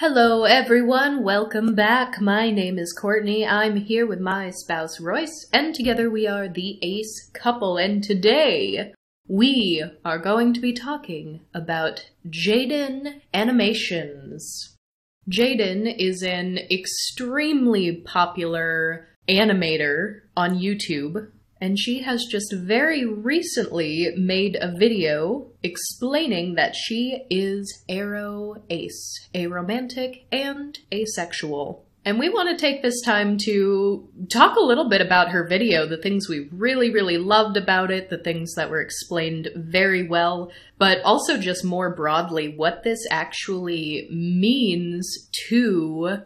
Hello, everyone. Welcome back. My name is Courtney. I'm here with my spouse, Royce, and together we are the Ace couple. And today we are going to be talking about Jaiden Animations. Jaiden is an extremely popular animator on YouTube and she has just very recently made a video explaining that she is aro ace, aromantic and asexual. And we want to take this time to talk a little bit about her video, the things we really, really loved about it, the things that were explained very well, but also just more broadly what this actually means to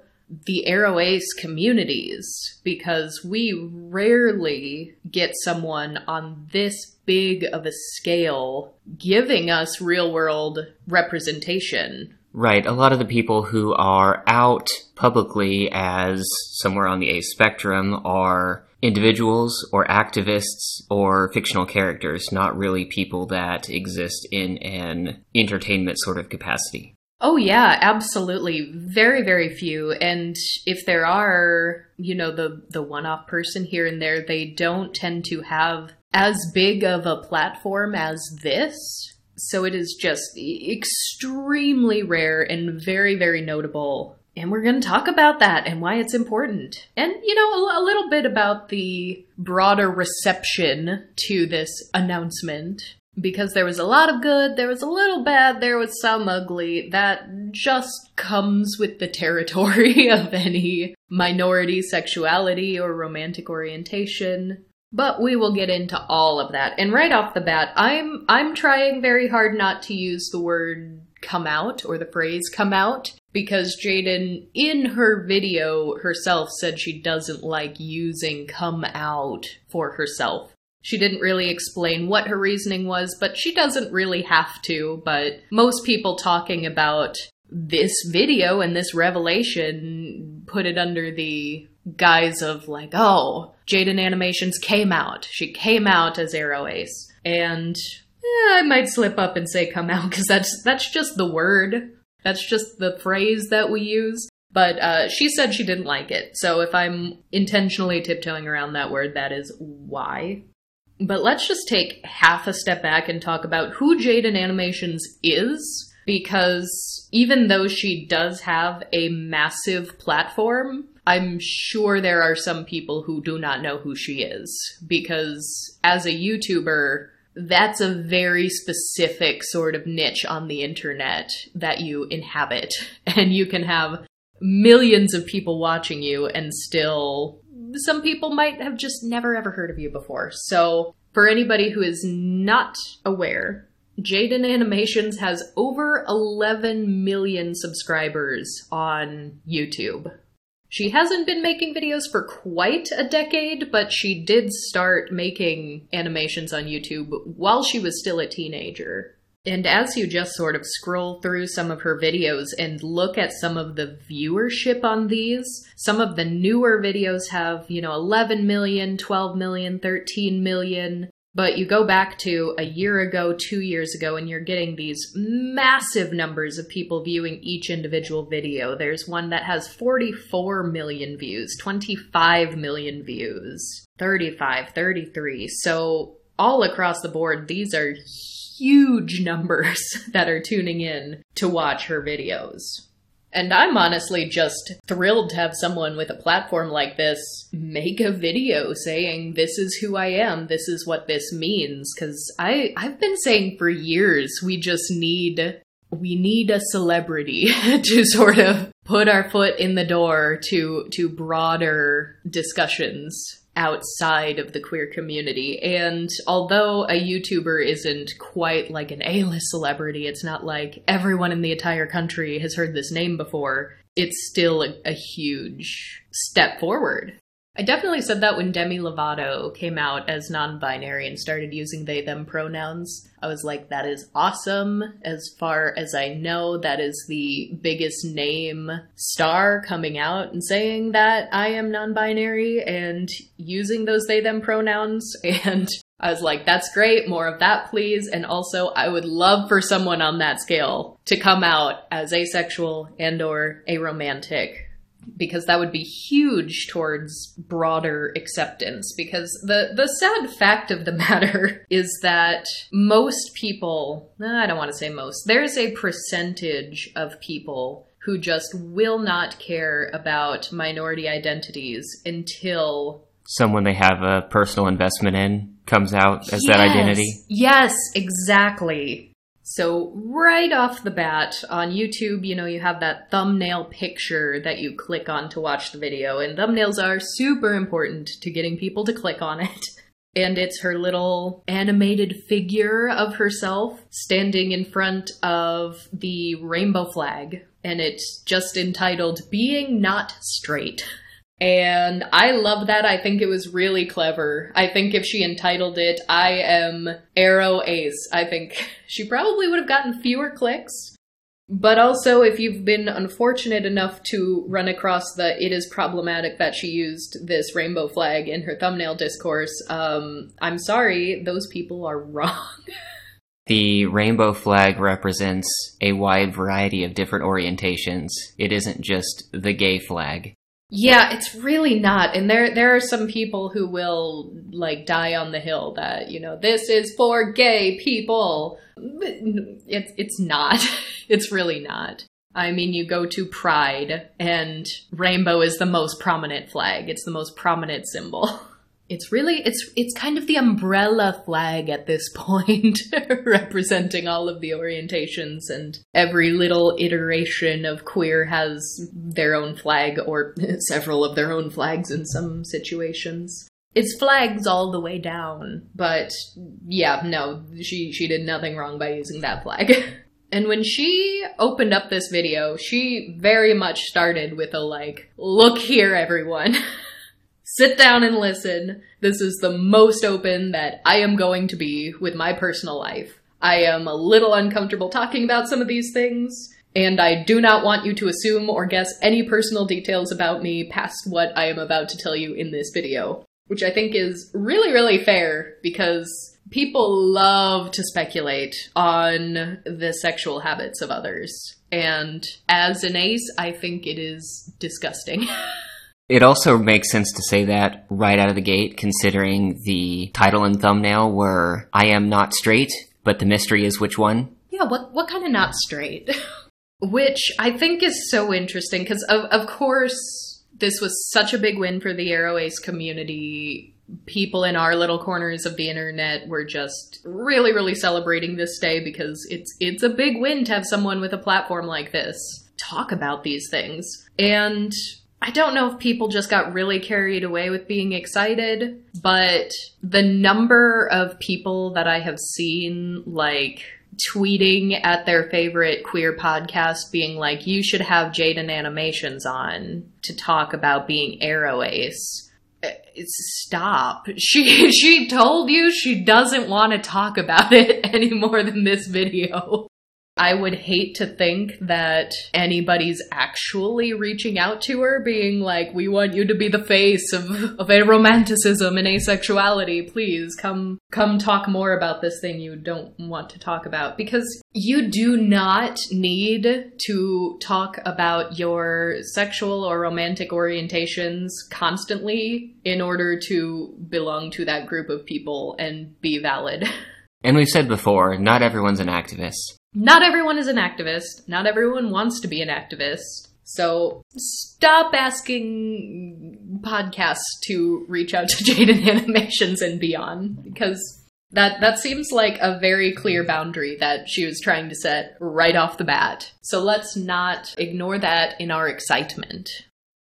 the Ace communities because we rarely get someone on this big of a scale giving us real world representation. Right. A lot of the people who are out publicly as somewhere on the Ace spectrum are individuals or activists or fictional characters, not really people that exist in an entertainment sort of capacity. Oh yeah, absolutely. Very very few and if there are, you know, the the one-off person here and there, they don't tend to have as big of a platform as this. So it is just extremely rare and very very notable. And we're going to talk about that and why it's important. And, you know, a, a little bit about the broader reception to this announcement because there was a lot of good, there was a little bad, there was some ugly. That just comes with the territory of any minority sexuality or romantic orientation. But we will get into all of that. And right off the bat, I'm I'm trying very hard not to use the word come out or the phrase come out because Jaiden in her video herself said she doesn't like using come out for herself. She didn't really explain what her reasoning was, but she doesn't really have to. But most people talking about this video and this revelation put it under the guise of like, oh, Jaiden Animations came out. She came out as Aro Ace. And yeah, I might slip up and say come out because that's that's just the word. That's just the phrase that we use. But uh, she said she didn't like it. So if I'm intentionally tiptoeing around that word, that is why. But let's just take half a step back and talk about who Jaiden Animations is, because even though she does have a massive platform, I'm sure there are some people who do not know who she is. Because as a YouTuber, that's a very specific sort of niche on the internet that you inhabit. And you can have millions of people watching you and still some people might have just never ever heard of you before. So, for anybody who is not aware, Jaiden Animations has over 11 million subscribers on YouTube. She hasn't been making videos for quite a decade, but she did start making animations on YouTube while she was still a teenager. And as you just sort of scroll through some of her videos and look at some of the viewership on these, some of the newer videos have, you know, 11 million, 12 million, 13 million. But you go back to a year ago, two years ago, and you're getting these massive numbers of people viewing each individual video. There's one that has 44 million views, 25 million views, 35, 33. So all across the board, these are huge numbers that are tuning in to watch her videos. And I'm honestly just thrilled to have someone with a platform like this make a video saying, this is who I am, this is what this means. Cause I, I've been saying for years, we just need, we need a celebrity to sort of put our foot in the door to, to broader discussions outside of the queer community. And although a YouTuber isn't quite like an A-list celebrity, it's not like everyone in the entire country has heard this name before, it's still a, a huge step forward. I definitely said that when Demi Lovato came out as non binary and started using they them pronouns. I was like, that is awesome. As far as I know, that is the biggest name star coming out and saying that I am non binary and using those they them pronouns. And I was like, that's great, more of that, please. And also, I would love for someone on that scale to come out as asexual and or aromantic because that would be huge towards broader acceptance because the the sad fact of the matter is that most people I don't want to say most there's a percentage of people who just will not care about minority identities until someone they have a personal investment in comes out as yes, that identity. Yes, exactly. So, right off the bat on YouTube, you know, you have that thumbnail picture that you click on to watch the video, and thumbnails are super important to getting people to click on it. And it's her little animated figure of herself standing in front of the rainbow flag, and it's just entitled Being Not Straight. And I love that. I think it was really clever. I think if she entitled it, I am Aro Ace, I think she probably would have gotten fewer clicks. But also, if you've been unfortunate enough to run across the it is problematic that she used this rainbow flag in her thumbnail discourse, um, I'm sorry, those people are wrong. The rainbow flag represents a wide variety of different orientations. It isn't just the gay flag. Yeah, it's really not. And there there are some people who will like die on the hill that, you know, this is for gay people. It's it's not. it's really not. I mean, you go to Pride and rainbow is the most prominent flag. It's the most prominent symbol. It's really it's it's kind of the umbrella flag at this point, representing all of the orientations and every little iteration of queer has their own flag or several of their own flags in some situations. It's flags all the way down, but yeah, no, she she did nothing wrong by using that flag. And when she opened up this video, she very much started with a like, look here, everyone. Sit down and listen. This is the most open that I am going to be with my personal life. I am a little uncomfortable talking about some of these things, and I do not want you to assume or guess any personal details about me past what I am about to tell you in this video. Which I think is really, really fair because people love to speculate on the sexual habits of others. And as an ace, I think it is disgusting. It also makes sense to say that right out of the gate, considering the title and thumbnail were I am not straight, but the mystery is which one. Yeah, what what kind of not straight? which I think is so interesting because of of course this was such a big win for the Ace community. People in our little corners of the internet were just really, really celebrating this day because it's it's a big win to have someone with a platform like this talk about these things. And I don't know if people just got really carried away with being excited, but the number of people that I have seen like tweeting at their favorite queer podcast being like, you should have Jaiden Animations on to talk about being Aro Ace. Uh, stop. She she told you she doesn't want to talk about it any more than this video. I would hate to think that anybody's actually reaching out to her, being like, "We want you to be the face of of aromanticism and asexuality. Please come come talk more about this thing you don't want to talk about." Because you do not need to talk about your sexual or romantic orientations constantly in order to belong to that group of people and be valid. And we've said before, not everyone's an activist. Not everyone is an activist. Not everyone wants to be an activist. So stop asking podcasts to reach out to Jaiden Animations and beyond because that that seems like a very clear boundary that she was trying to set right off the bat. So let's not ignore that in our excitement.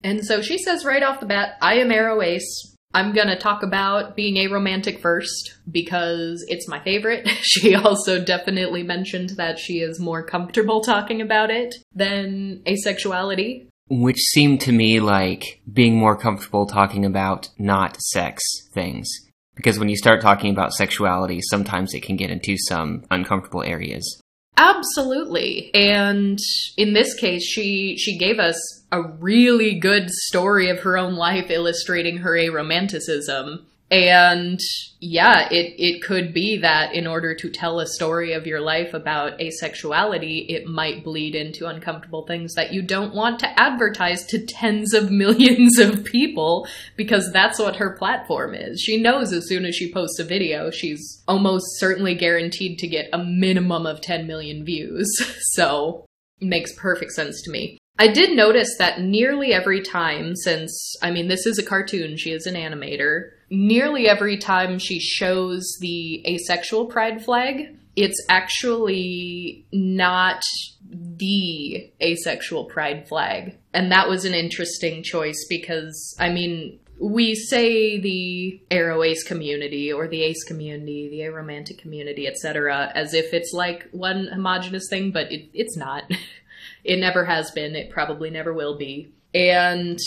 And so she says right off the bat, I am Aro Ace. I'm gonna talk about being aromantic first because it's my favorite. She also definitely mentioned that she is more comfortable talking about it than asexuality. Which seemed to me like being more comfortable talking about not sex things. Because when you start talking about sexuality, sometimes it can get into some uncomfortable areas. Absolutely. And in this case, she she gave us a really good story of her own life illustrating her aromanticism. And yeah, it, it could be that in order to tell a story of your life about asexuality, it might bleed into uncomfortable things that you don't want to advertise to tens of millions of people because that's what her platform is. She knows as soon as she posts a video, she's almost certainly guaranteed to get a minimum of 10 million views. So, makes perfect sense to me. I did notice that nearly every time, since, I mean, this is a cartoon, she is an animator, nearly every time she shows the asexual pride flag, it's actually not the asexual pride flag. And that was an interesting choice because, I mean, we say the aro ace community or the ace community, the aromantic community, etc., as if it's like one homogenous thing, but it, it's not. it never has been. It probably never will be. And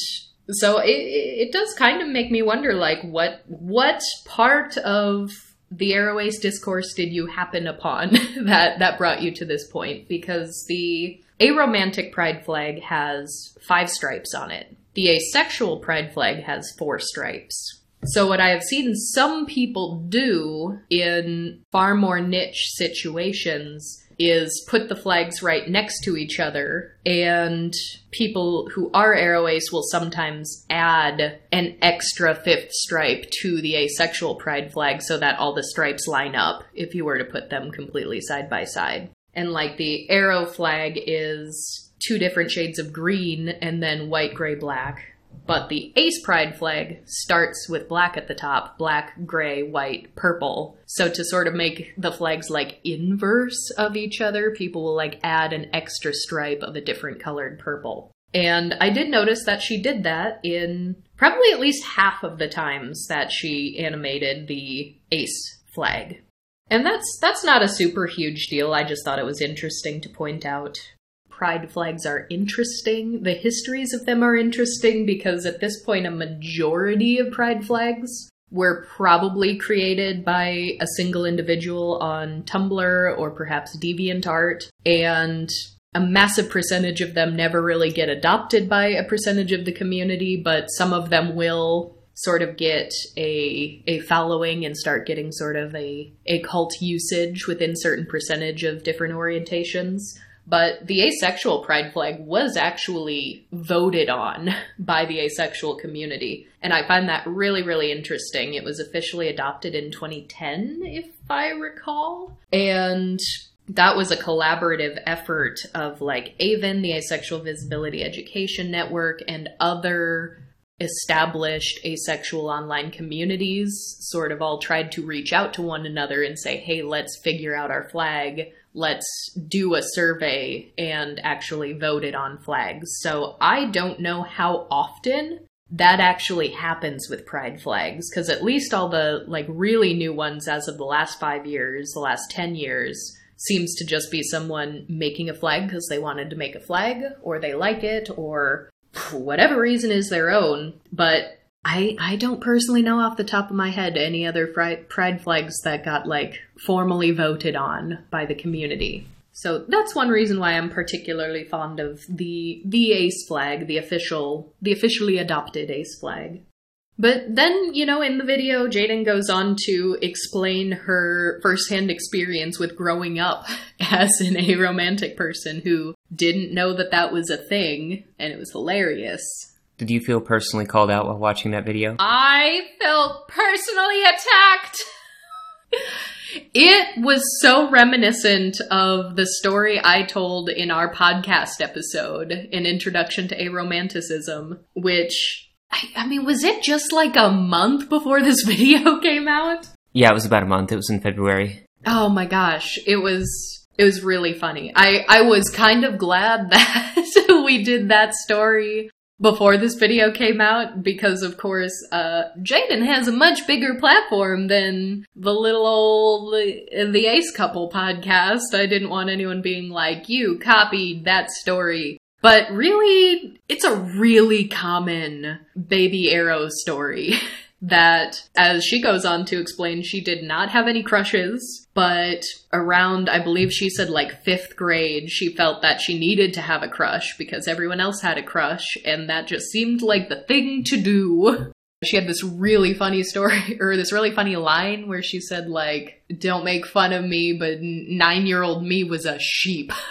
so it, it does kind of make me wonder, like, what what part of the aro discourse did you happen upon that that brought you to this point? Because the aromantic pride flag has five stripes on it. The asexual pride flag has four stripes. So, what I have seen some people do in far more niche situations is put the flags right next to each other, and people who are aro ace will sometimes add an extra fifth stripe to the asexual pride flag so that all the stripes line up if you were to put them completely side by side. And like the aro flag is two different shades of green and then white, gray, black but the Ace Pride flag starts with black at the top black, gray, white, purple. So to sort of make the flags like inverse of each other, people will like add an extra stripe of a different colored purple. And I did notice that she did that in probably at least half of the times that she animated the Ace flag. And that's that's not a super huge deal. I just thought it was interesting to point out pride flags are interesting. The histories of them are interesting because at this point, a majority of pride flags were probably created by a single individual on Tumblr or perhaps DeviantArt, and a massive percentage of them never really get adopted by a percentage of the community, but some of them will sort of get a a following and start getting sort of a a cult usage within certain percentage of different orientations. But the asexual pride flag was actually voted on by the asexual community. And I find that really, really interesting. It was officially adopted in 2010, if I recall. And that was a collaborative effort of like AVEN, the Asexual Visibility Education Network, and other established asexual online communities sort of all tried to reach out to one another and say, hey, let's figure out our flag let's do a survey and actually vote it on flags. So I don't know how often that actually happens with pride flags because at least all the like really new ones as of the last 5 years, the last 10 years seems to just be someone making a flag because they wanted to make a flag or they like it or whatever reason is their own, but I I don't personally know off the top of my head any other pride flags that got like formally voted on by the community. So that's one reason why I'm particularly fond of the the ace flag, the official the officially adopted ace flag. But then, you know, in the video, Jaiden goes on to explain her firsthand experience with growing up as an aromantic person who didn't know that that was a thing, and it was hilarious. Did you feel personally called out while watching that video? I felt personally attacked. it was so reminiscent of the story I told in our podcast episode, An Introduction to Aromanticism, which, I, I mean, was it just like a month before this video came out? Yeah, it was about a month. It was in February. Oh my gosh. It was it was really funny. I, I was kind of glad that we did that story before this video came out because of course uh Jaiden has a much bigger platform than the little old the Ace Couple podcast. I didn't want anyone being like, you copied that story. But really, it's a really common baby aro story. that, as she goes on to explain, she did not have any crushes, but around, I believe she said like fifth grade, she felt that she needed to have a crush because everyone else had a crush, and that just seemed like the thing to do. She had this really funny story, or this really funny line where she said, like, don't make fun of me, but nine year old me was a sheep.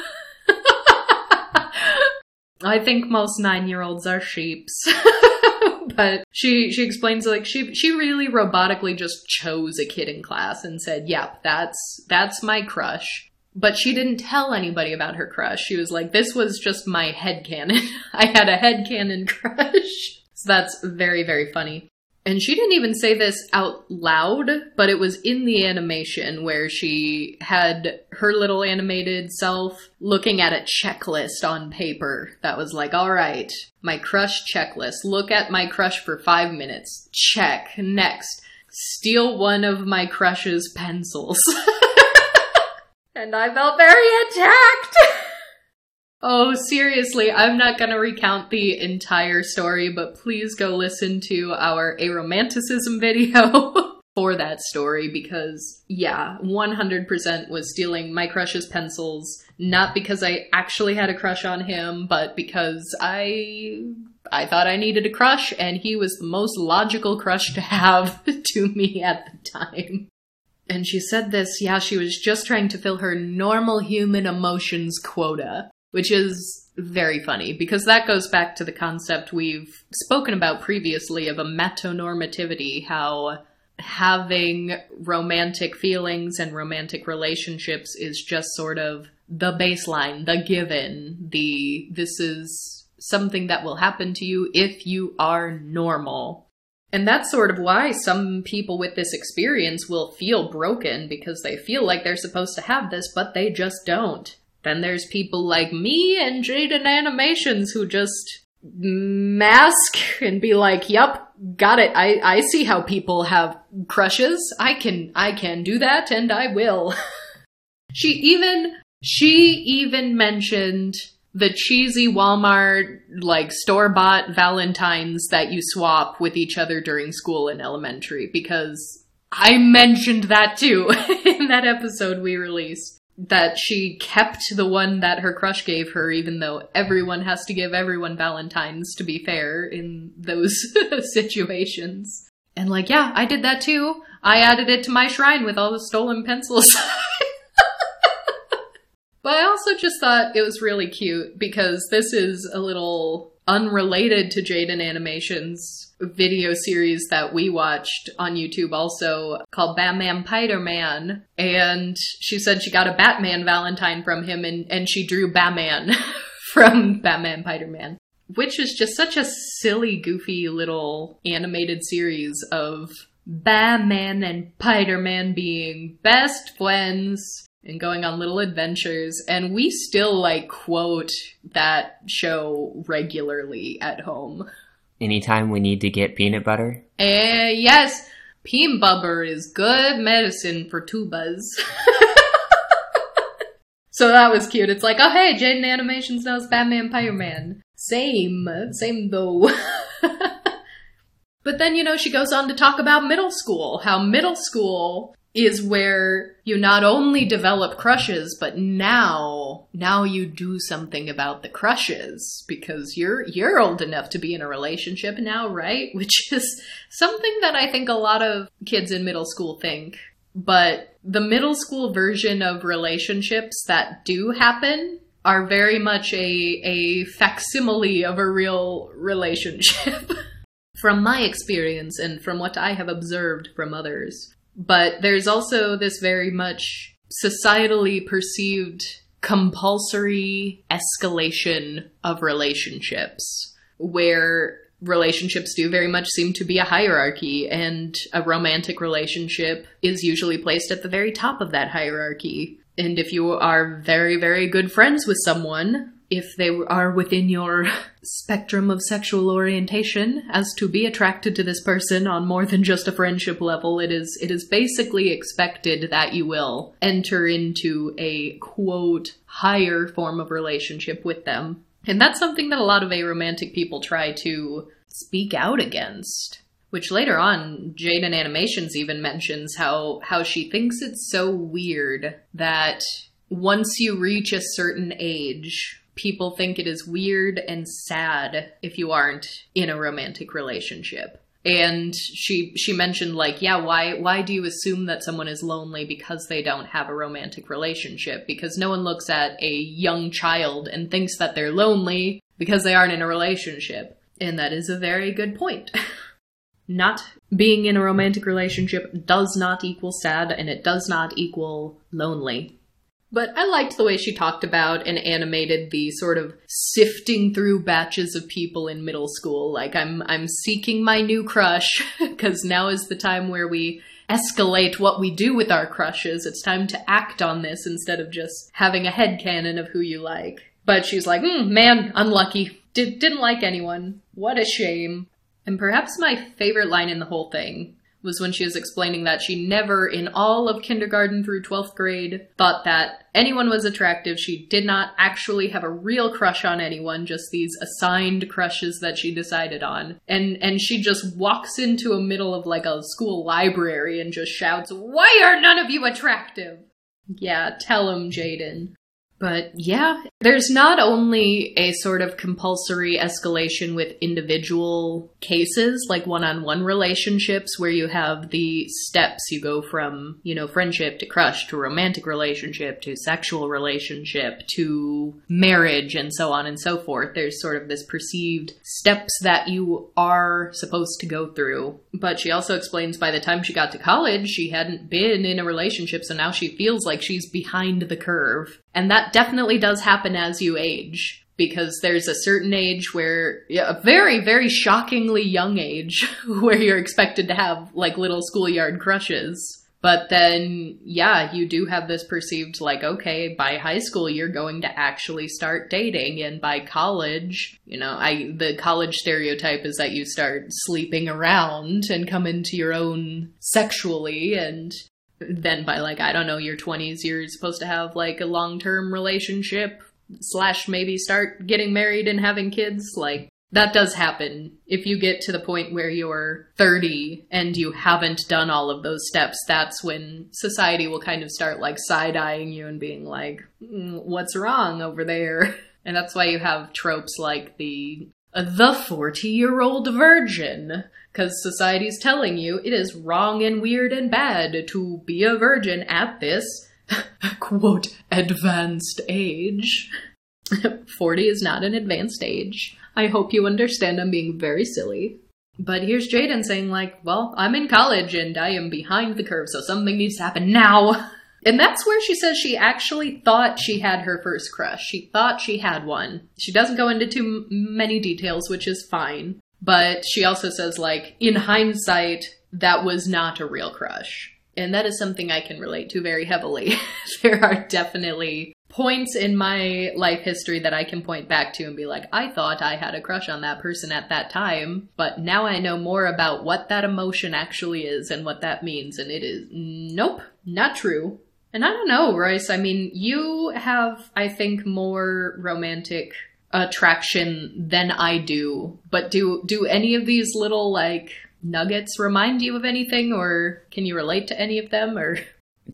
I think most nine year olds are sheeps. but she she explains like she she really robotically just chose a kid in class and said, "Yep, that's that's my crush." But she didn't tell anybody about her crush. She was like, "This was just my head canon. I had a head canon crush." So that's very very funny. And she didn't even say this out loud, but it was in the animation where she had her little animated self looking at a checklist on paper that was like, all right, my crush checklist. Look at my crush for five minutes. Check. Next. Steal one of my crush's pencils. and I felt very attacked. Oh, seriously, I'm not gonna recount the entire story, but please go listen to our aromanticism video for that story because, yeah, 100% was stealing my crush's pencils, not because I actually had a crush on him, but because I I thought I needed a crush, and he was the most logical crush to have to me at the time. And she said this, yeah, she was just trying to fill her normal human emotions quota which is very funny because that goes back to the concept we've spoken about previously of amatonormativity, how having romantic feelings and romantic relationships is just sort of the baseline, the given, the this is something that will happen to you if you are normal. And that's sort of why some people with this experience will feel broken because they feel like they're supposed to have this, but they just don't. Then there's people like me and Jaiden Animations who just mask and be like, "Yep, got it. I I see how people have crushes. I can I can do that and I will." she even she even mentioned the cheesy Walmart like store-bought valentines that you swap with each other during school in elementary because I mentioned that too in that episode we released that she kept the one that her crush gave her, even though everyone has to give everyone Valentine's to be fair in those situations. And like, yeah, I did that too. I added it to my shrine with all the stolen pencils. but I also just thought it was really cute because this is a little unrelated to Jaiden Animations video series that we watched on YouTube also called Batman Spider Man. And she said she got a Batman Valentine from him and, and she drew Batman from Batman Spider Man. Which is just such a silly, goofy little animated series of Batman and Spider Man being best friends and going on little adventures. And we still like quote that show regularly at home. Anytime we need to get peanut butter? Eh, yes. Peanut butter is good medicine for tubas. so that was cute. It's like, oh hey, Jaiden Animations knows Batman Spider Man. Same. Same though. but then, you know, she goes on to talk about middle school. How middle school is where you not only develop crushes, but now, now you do something about the crushes because you're, you're old enough to be in a relationship now, right? Which is something that I think a lot of kids in middle school think. But the middle school version of relationships that do happen are very much a, a facsimile of a real relationship. from my experience and from what I have observed from others. But there's also this very much societally perceived compulsory escalation of relationships where relationships do very much seem to be a hierarchy and a romantic relationship is usually placed at the very top of that hierarchy. And if you are very, very good friends with someone, if they are within your spectrum of sexual orientation as to be attracted to this person on more than just a friendship level it is it is basically expected that you will enter into a quote higher form of relationship with them. And that's something that a lot of aromantic people try to speak out against which later on Jade Jaiden Animations even mentions how how she thinks it's so weird that once you reach a certain age people think it is weird and sad if you aren't in a romantic relationship. and she she mentioned like yeah why why do you assume that someone is lonely because they don't have a romantic relationship? Because no one looks at a young child and thinks that they're lonely because they aren't in a relationship. And that is a very good point. Not being in a romantic relationship does not equal sad and it does not equal lonely but I liked the way she talked about and animated the sort of sifting through batches of people in middle school. Like I'm I'm seeking my new crush because now is the time where we escalate what we do with our crushes. It's time to act on this instead of just having a head canon of who you like. But she's like, mm, man, unlucky. Did, didn't like anyone. What a shame. And perhaps my favorite line in the whole thing was when she was explaining that she never, in all of kindergarten through 12th grade, thought that anyone was attractive. She did not actually have a real crush on anyone, just these assigned crushes that she decided on. And, and she just walks into a middle of like a school library and just shouts, Why are none of you attractive? Yeah, tell him, Jaiden. But yeah, there's not only a sort of compulsory escalation with individual cases, like one on one relationships, where you have the steps you go from, you know, friendship to crush to romantic relationship to sexual relationship to marriage and so on and so forth. There's sort of this perceived steps that you are supposed to go through. But she also explains by the time she got to college, she hadn't been in a relationship, so now she feels like she's behind the curve. And that definitely does happen as you age because there's a certain age where a very very shockingly young age where you're expected to have like little schoolyard crushes. But then yeah you do have this perceived like okay by high school you're going to actually start dating. And by college you know i the college stereotype is that you start sleeping around and come into your own sexually. And then by like I don't know your 20s you're supposed to have like a long-term relationship slash maybe start getting married and having kids like that does happen. If you get to the point where you're 30 and you haven't done all of those steps that's when society will kind of start like side-eyeing you and being like mm, what's wrong over there? And that's why you have tropes like the the 40 year old virgin because society's telling you it is wrong and weird and bad to be a virgin at this quote advanced age 40 is not an advanced age i hope you understand i'm being very silly but here's jaiden saying like well i'm in college and i am behind the curve so something needs to happen now And that's where she says she actually thought she had her first crush. She thought she had one. She doesn't go into too many details, which is fine. But she also says, like, in hindsight, that was not a real crush. And that is something I can relate to very heavily. there are definitely points in my life history that I can point back to and be like, I thought I had a crush on that person at that time, but now I know more about what that emotion actually is and what that means, and it is nope, not true. And I don't know, Royce. I mean, you have, I think, more romantic attraction than I do. But do do any of these little like nuggets remind you of anything, or can you relate to any of them, or?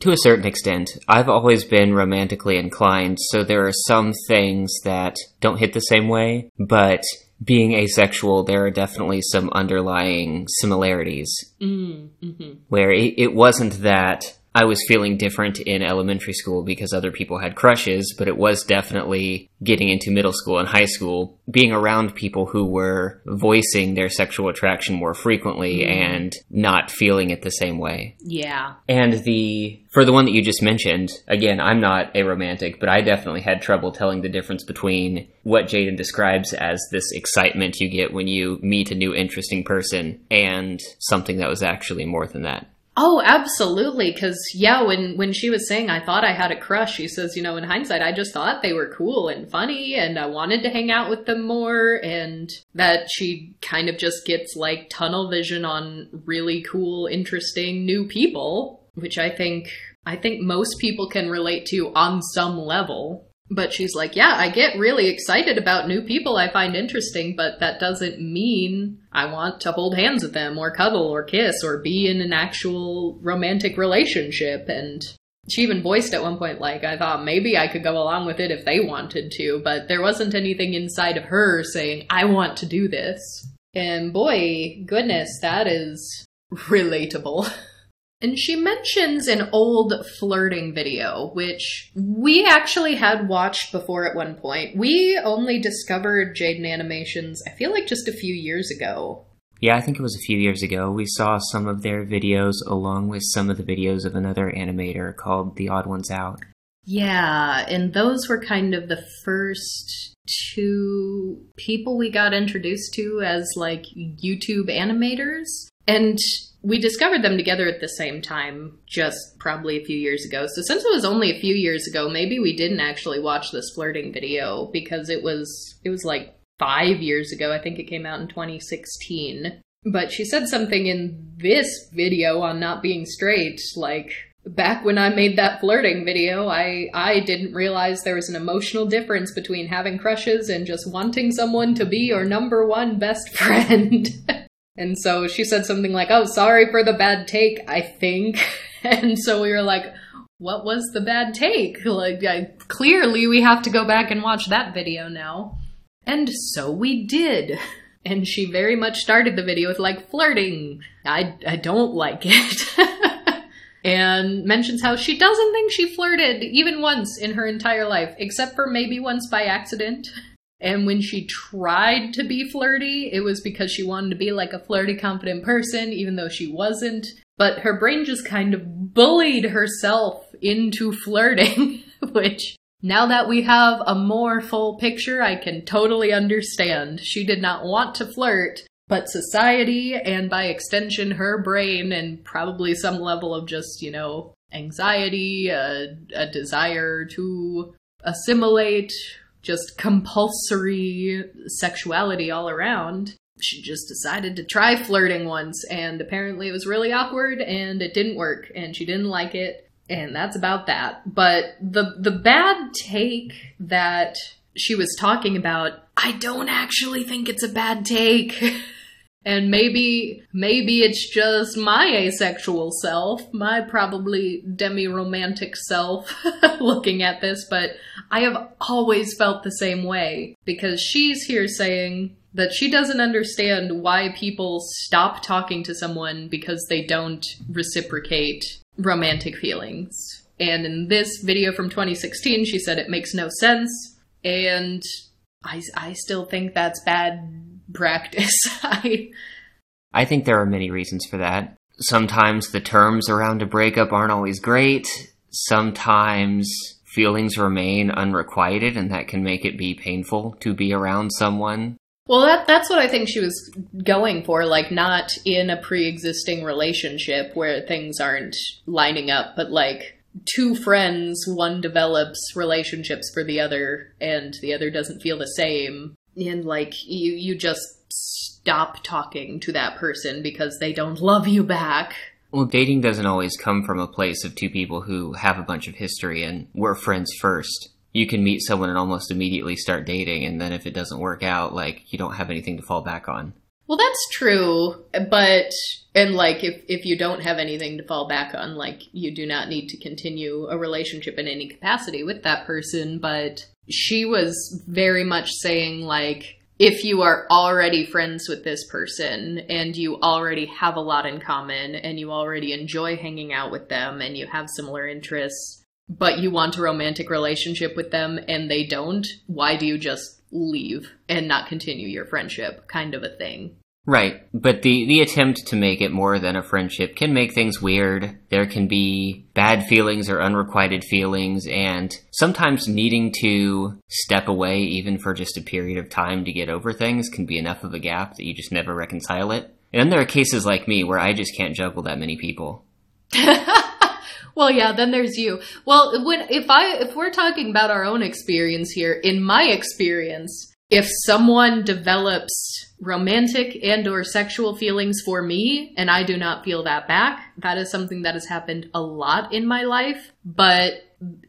To a certain extent, I've always been romantically inclined, so there are some things that don't hit the same way, but being asexual, there are definitely some underlying similarities. Mm, mm-hmm. Where it, it wasn't that I was feeling different in elementary school because other people had crushes, but it was definitely getting into middle school and high school, being around people who were voicing their sexual attraction more frequently mm. and not feeling it the same way. Yeah. And the for the one that you just mentioned, again, I'm not a romantic, but I definitely had trouble telling the difference between what Jaiden describes as this excitement you get when you meet a new interesting person and something that was actually more than that. Oh, absolutely. Because yeah, when when she was saying I thought I had a crush, she says, you know, in hindsight, I just thought they were cool and funny, and I wanted to hang out with them more, and that she kind of just gets like tunnel vision on really cool, interesting new people, which I think I think most people can relate to on some level. But she's like, yeah, I get really excited about new people I find interesting, but that doesn't mean I want to hold hands with them or cuddle or kiss or be in an actual romantic relationship. And she even voiced at one point, like, I thought maybe I could go along with it if they wanted to, but there wasn't anything inside of her saying, I want to do this. And boy, goodness, that is relatable. And she mentions an old flirting video, which we actually had watched before at one point. We only discovered Jaiden Animations, I feel like just a few years ago. Yeah, I think it was a few years ago. We saw some of their videos along with some of the videos of another animator called The Odd Ones Out. Yeah, and those were kind of the first two people we got introduced to as like YouTube animators. And we discovered them together at the same time, just probably a few years ago. So since it was only a few years ago, maybe we didn't actually watch this flirting video because it was it was like five years ago. I think it came out in 2016. But she said something in this video on not being straight, like back when I made that flirting video, I I didn't realize there was an emotional difference between having crushes and just wanting someone to be your number one best friend. And so she said something like, Oh, sorry for the bad take, I think. And so we were like, What was the bad take? Like, I, clearly we have to go back and watch that video now. And so we did. And she very much started the video with like flirting. I, I don't like it. and mentions how she doesn't think she flirted even once in her entire life, except for maybe once by accident. And when she tried to be flirty, it was because she wanted to be like a flirty, confident person, even though she wasn't. But her brain just kind of bullied herself into flirting, which now that we have a more full picture, I can totally understand. She did not want to flirt, but society, and by extension, her brain, and probably some level of just, you know, anxiety, a, a desire to assimilate, just compulsory sexuality all around. She just decided to try flirting once, and apparently it was really awkward and it didn't work, and she didn't like it, and that's about that. But the the bad take that she was talking about, I don't actually think it's a bad take. And maybe, maybe it's just my asexual self, my probably demi-romantic self looking at this, but I have always felt the same way because she's here saying that she doesn't understand why people stop talking to someone because they don't reciprocate romantic feelings. And in this video from 2016, she said it makes no sense. And I, I still think that's bad practice. I I think there are many reasons for that. Sometimes the terms around a breakup aren't always great. Sometimes feelings remain unrequited and that can make it be painful to be around someone. Well, that that's what I think she was going for, like not in a pre-existing relationship where things aren't lining up, but like two friends, one develops relationships for the other and the other doesn't feel the same and like you you just stop talking to that person because they don't love you back. Well, dating doesn't always come from a place of two people who have a bunch of history and were friends first. You can meet someone and almost immediately start dating, and then if it doesn't work out, like, you don't have anything to fall back on. Well, that's true, but, and like, if, if you don't have anything to fall back on, like, you do not need to continue a relationship in any capacity with that person, but she was very much saying like if you are already friends with this person and you already have a lot in common and you already enjoy hanging out with them and you have similar interests but you want a romantic relationship with them and they don't why do you just leave and not continue your friendship? Kind of a thing Right, but the, the attempt to make it more than a friendship can make things weird. There can be bad feelings or unrequited feelings, and sometimes needing to step away, even for just a period of time to get over things, can be enough of a gap that you just never reconcile it. And then there are cases like me where I just can't juggle that many people. well, yeah, then there's you. Well, when if I if we're talking about our own experience here, in my experience, if someone develops romantic and or sexual feelings for me and I do not feel that back. That is something that has happened a lot in my life, but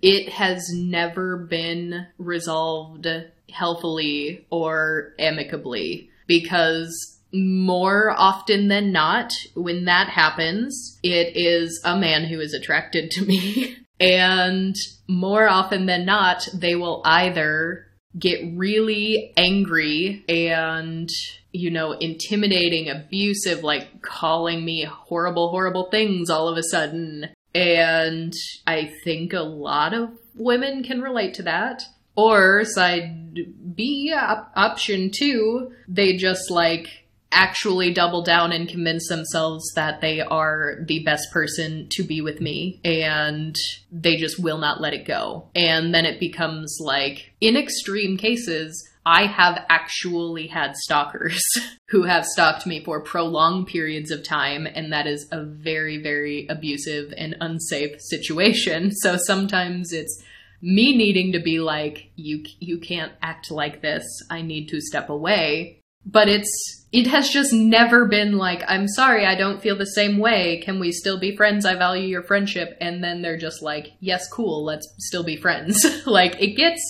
it has never been resolved healthily or amicably because more often than not, when that happens, it is a man who is attracted to me. and more often than not, they will either get really angry and you know intimidating abusive like calling me horrible horrible things all of a sudden. And i think a lot of women can relate to that. Or side b op- option 2 they just like actually double down and convince themselves that they are the best person to be with me and they just will not let it go. And then it becomes like, in extreme cases, I have actually had stalkers who have stalked me for prolonged periods of time, and that is a very, very abusive and unsafe situation. So sometimes it's me needing to be like, you, you can't act like this. I need to step away but it's it has just never been like i'm sorry i don't feel the same way can we still be friends i value your friendship and then they're just like yes cool let's still be friends like it gets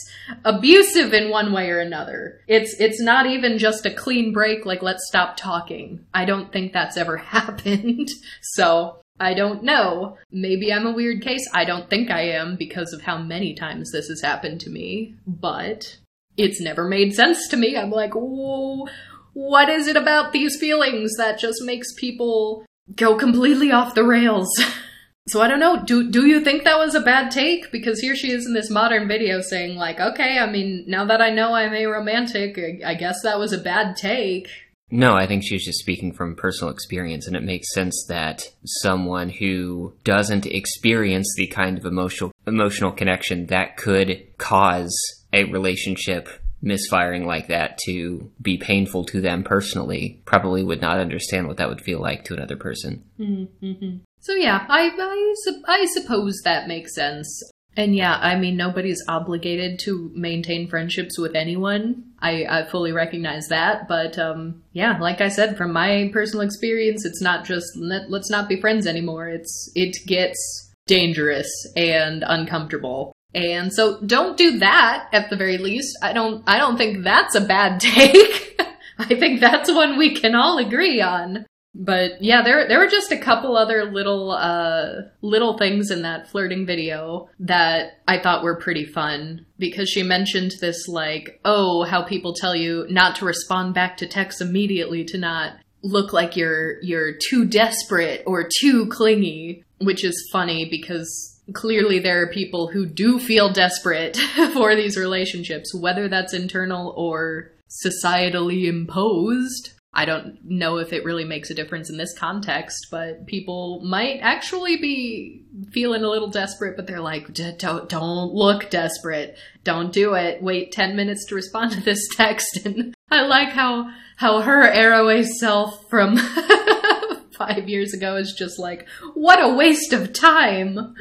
abusive in one way or another it's it's not even just a clean break like let's stop talking i don't think that's ever happened so I don't know. Maybe I'm a weird case. I don't think I am because of how many times this has happened to me. But it's never made sense to me. I'm like, whoa, what is it about these feelings that just makes people go completely off the rails? so I don't know. Do do you think that was a bad take? Because here she is in this modern video saying like, okay, I mean, now that I know I'm aromantic, I guess that was a bad take. No, I think she's just speaking from personal experience, and it makes sense that someone who doesn't experience the kind of emotional emotional connection that could cause a relationship misfiring like that to be painful to them personally probably would not understand what that would feel like to another person. Mm-hmm. So yeah, I I, I suppose that makes sense. And yeah, I mean nobody's obligated to maintain friendships with anyone. I, I fully recognize that, but um, yeah, like I said, from my personal experience, it's not just let, let's not be friends anymore. It's it gets dangerous and uncomfortable and so don't do that at the very least. I don't I don't think that's a bad take. I think that's one we can all agree on. But yeah, there there were just a couple other little uh little things in that flirting video that I thought were pretty fun because she mentioned this like, oh, how people tell you not to respond back to texts immediately to not look like you're you're too desperate or too clingy, which is funny because clearly there are people who do feel desperate for these relationships, whether that's internal or societally imposed. I don't know if it really makes a difference in this context, but people might actually be feeling a little desperate, but they're like, don't, don't look desperate. Don't do it. Wait 10 minutes to respond to this text. And I like how, how her aro self from five years ago is just like, what a waste of time.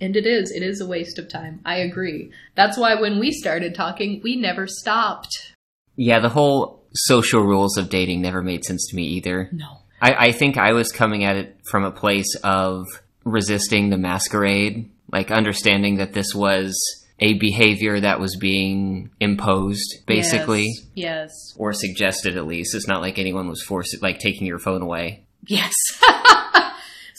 And it is. It is a waste of time. I agree. That's why when we started talking, we never stopped. Yeah, the whole social rules of dating never made sense to me either. No. I, I think I was coming at it from a place of resisting the masquerade, like understanding that this was a behavior that was being imposed, basically. Yes. yes. Or suggested at least. It's not like anyone was forced, like taking your phone away. Yes.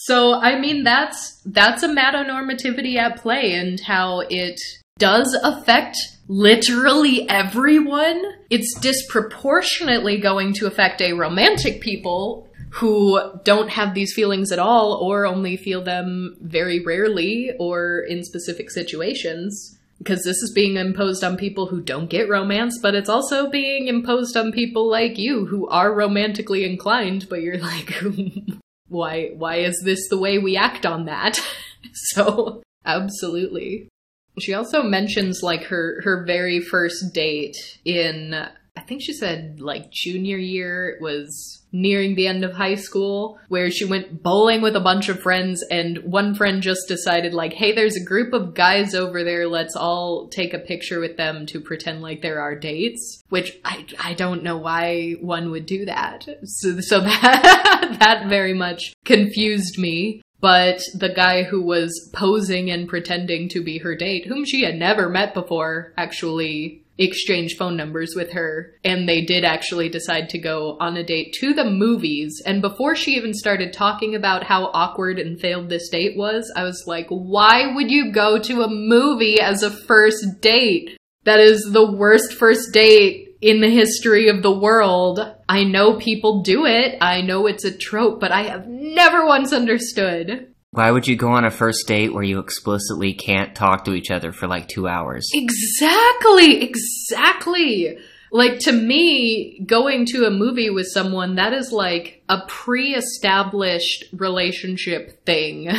So, I mean, that's, that's amatonormativity at play and how it does affect literally everyone. It's disproportionately going to affect aromantic people who don't have these feelings at all or only feel them very rarely or in specific situations. Because this is being imposed on people who don't get romance, but it's also being imposed on people like you who are romantically inclined, but you're like, hmm, why why is this the way we act on that? so absolutely. She also mentions like her her very first date in I think she said like junior year it was nearing the end of high school where she went bowling with a bunch of friends and one friend just decided like hey there's a group of guys over there let's all take a picture with them to pretend like there are dates which I I don't know why one would do that. So so that that very much confused me. But the guy who was posing and pretending to be her date, whom she had never met before, actually exchange phone numbers with her and they did actually decide to go on a date to the movies and before she even started talking about how awkward and failed this date was i was like why would you go to a movie as a first date That is the worst first date in the history of the world. I know people do it. I know it's a trope, but I have never once understood. Why would you go on a first date where you explicitly can't talk to each other for like two hours? Exactly, exactly. Like to me, going to a movie with someone that is like a pre-established relationship thing.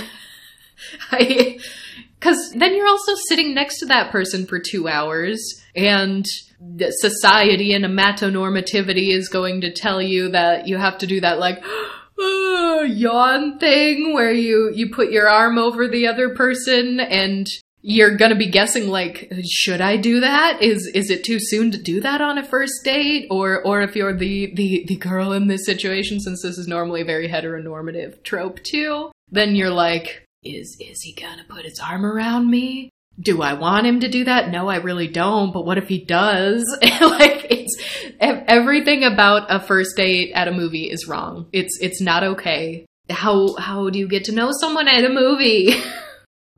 Cuz then you're also sitting next to that person for 2 hours and society and amatonormativity is going to tell you that you have to do that like oh, yawn thing where you you put your arm over the other person and you're gonna be guessing like should i do that? Is is it too soon to do that on a first date? Or or if you're the the the girl in this situation since this is normally a very heteronormative trope too then you're like is is he gonna put his arm around me do i want him to do that no i really don't but what if he does like it's everything about a first date at a movie is wrong it's it's not okay how how do you get to know someone at a movie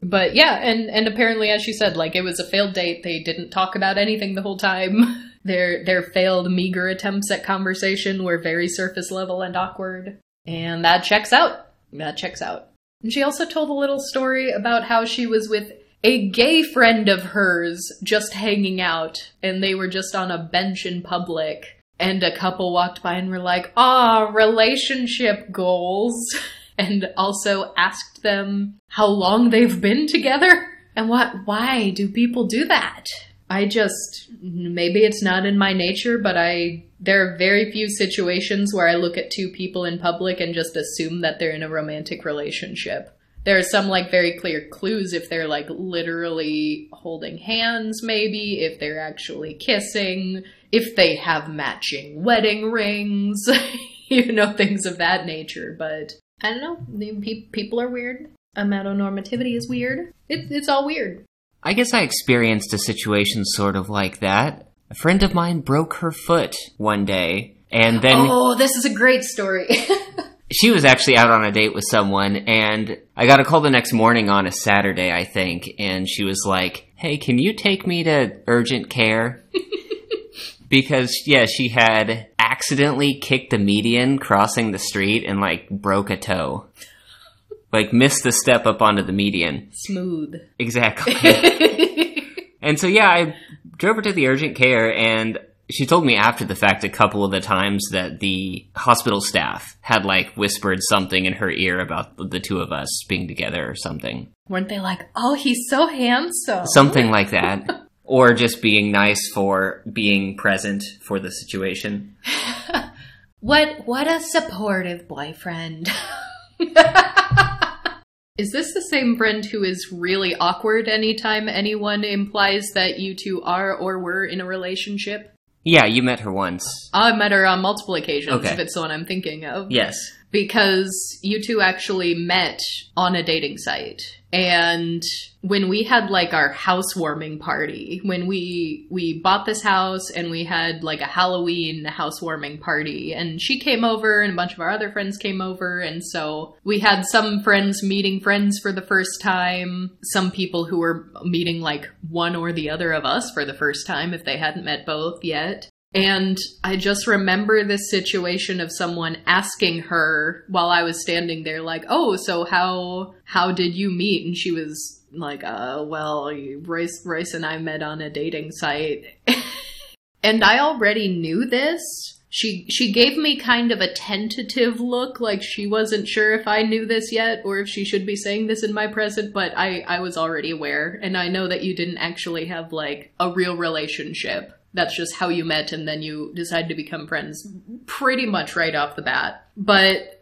But yeah, and and apparently, as she said, like it was a failed date. They didn't talk about anything the whole time. their their failed meager attempts at conversation were very surface level and awkward, and that checks out. That checks out. And she also told a little story about how she was with a gay friend of hers just hanging out, and they were just on a bench in public. And a couple walked by and were like, "Ah, relationship goals." and also asked them how long they've been together and what why do people do that i just maybe it's not in my nature but i there are very few situations where i look at two people in public and just assume that they're in a romantic relationship there are some like very clear clues if they're like literally holding hands maybe if they're actually kissing if they have matching wedding rings you know things of that nature but I don't know. People are weird. Amatonormativity is weird. It's it's all weird. I guess I experienced a situation sort of like that. A friend of mine broke her foot one day, and then. Oh, this is a great story. she was actually out on a date with someone, and I got a call the next morning on a Saturday, I think, and she was like, Hey, can you take me to urgent care? because, yeah, she had accidentally kicked the median crossing the street and like broke a toe. Like missed the step up onto the median. Smooth. Exactly. and so yeah, I drove her to the urgent care and she told me after the fact a couple of the times that the hospital staff had like whispered something in her ear about the two of us being together or something. Weren't they like, "Oh, he's so handsome." Something like that or just being nice for being present for the situation. what what a supportive boyfriend. is this the same friend who is really awkward anytime anyone implies that you two are or were in a relationship? Yeah, you met her once. I met her on multiple occasions, okay. if it's the one I'm thinking of. Yes. Because you two actually met on a dating site and when we had like our housewarming party when we we bought this house and we had like a halloween housewarming party and she came over and a bunch of our other friends came over and so we had some friends meeting friends for the first time some people who were meeting like one or the other of us for the first time if they hadn't met both yet and I just remember this situation of someone asking her while I was standing there, like, "Oh, so how how did you meet?" And she was like, "Uh, well, Royce Royce and I met on a dating site." and I already knew this. She she gave me kind of a tentative look, like she wasn't sure if I knew this yet or if she should be saying this in my present, but I I was already aware, and I know that you didn't actually have like a real relationship that's just how you met and then you decide to become friends pretty much right off the bat. But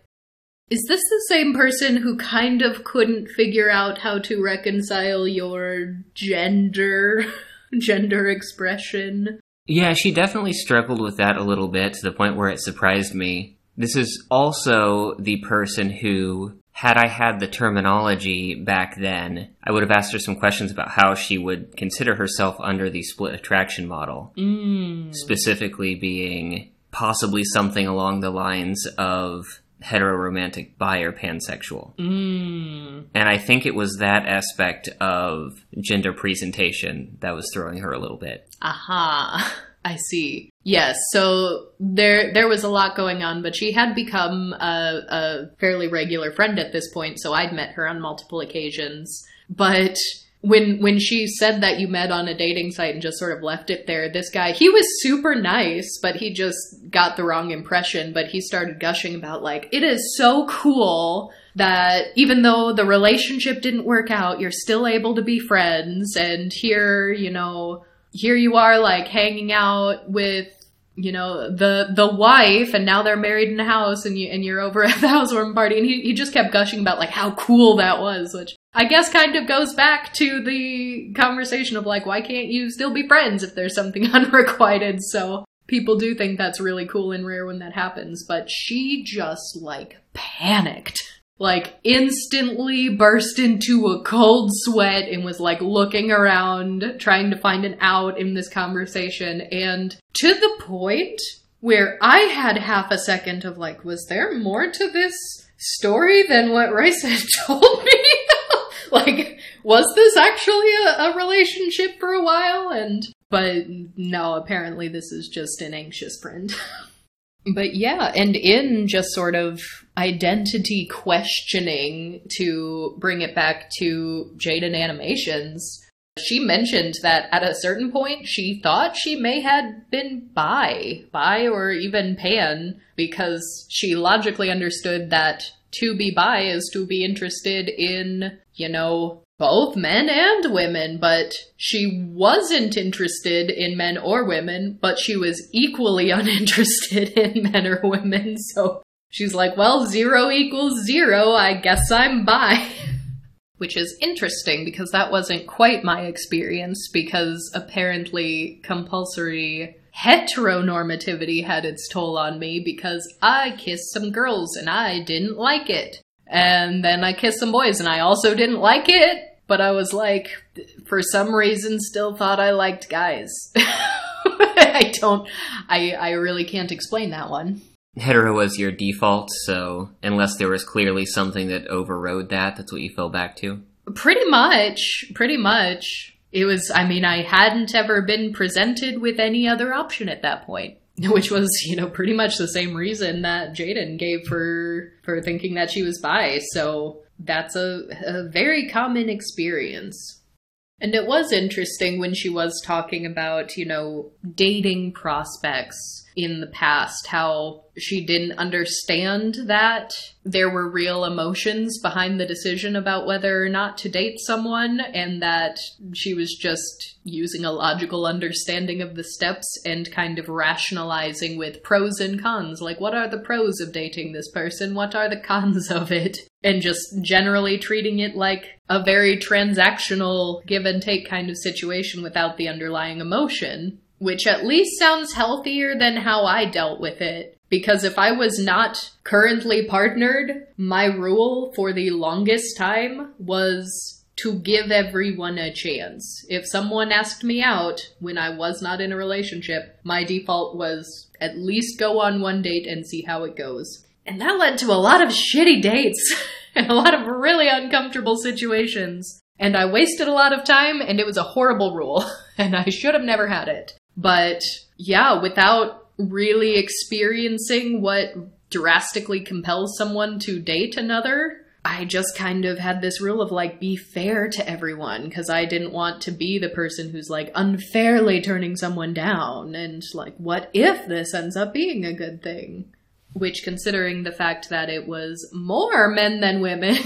is this the same person who kind of couldn't figure out how to reconcile your gender gender expression? Yeah, she definitely struggled with that a little bit to the point where it surprised me. This is also the person who had I had the terminology back then, I would have asked her some questions about how she would consider herself under the split attraction model. Mm. Specifically, being possibly something along the lines of heteroromantic bi or pansexual. Mm. And I think it was that aspect of gender presentation that was throwing her a little bit. Aha. I see. Yes, so there there was a lot going on, but she had become a, a fairly regular friend at this point, so I'd met her on multiple occasions. But when when she said that you met on a dating site and just sort of left it there, this guy he was super nice, but he just got the wrong impression. But he started gushing about like it is so cool that even though the relationship didn't work out, you're still able to be friends, and here you know here you are like hanging out with you know the the wife and now they're married in a house and you and you're over at the housewarming party and he, he just kept gushing about like how cool that was which i guess kind of goes back to the conversation of like why can't you still be friends if there's something unrequited? So people do think that's really cool and rare when that happens but she just like panicked like instantly burst into a cold sweat and was like looking around trying to find an out in this conversation. And to the point where I had half a second of like was there more to this story than what Royce had told me? Like was this actually a, a relationship for a while? And but no apparently this is just an anxious friend. But yeah, and in just sort of identity questioning to bring it back to Jaiden Animations, she mentioned that at a certain point she thought she may had been bi, bi or even pan, because she logically understood that to be bi is to be interested in, you know, both men and women, but she wasn't interested in men or women, but she was equally uninterested in men or women. So she's like, well, zero equals zero. I guess I'm bi. Which is interesting because that wasn't quite my experience because apparently compulsory heteronormativity had its toll on me because I kissed some girls and I didn't like it. And then I kissed some boys and I also didn't like it but I was like, for some reason, still thought I liked guys. I don't, I, I really can't explain that one. Hetero was your default, so unless there was clearly something that overrode that, that's what you fell back to? Pretty much, pretty much. It was, I mean, I hadn't ever been presented with any other option at that point. Which was, you know, pretty much the same reason that Jaiden gave for for thinking that she was bi. So that's a, a very common experience. And it was interesting when she was talking about, you know, dating prospects in the past, how she didn't understand that there were real emotions behind the decision about whether or not to date someone, and that she was just using a logical understanding of the steps and kind of rationalizing with pros and cons. Like, what are the pros of dating this person? What are the cons of it? And just generally treating it like a very transactional give and take kind of situation without the underlying emotion which at least sounds healthier than how I dealt with it. Because if I was not currently partnered, my rule for the longest time was to give everyone a chance. If someone asked me out when I was not in a relationship, my default was at least go on one date and see how it goes. And that led to a lot of shitty dates and a lot of really uncomfortable situations. And I wasted a lot of time and it was a horrible rule and I should have never had it. But yeah, without really experiencing what drastically compels someone to date another, I just kind of had this rule of like be fair to everyone because I didn't want to be the person who's like unfairly turning someone down and like what if this ends up being a good thing? Which considering the fact that it was more men than women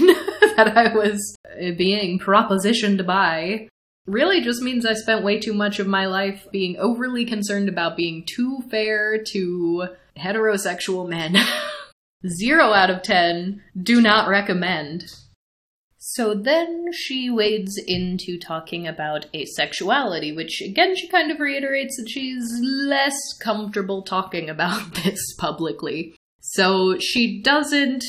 that I was being propositioned by, really just means I spent way too much of my life being overly concerned about being too fair to heterosexual men. Zero out of ten, do not recommend. So then she wades into talking about asexuality, which again she kind of reiterates that she's less comfortable talking about this publicly. So she doesn't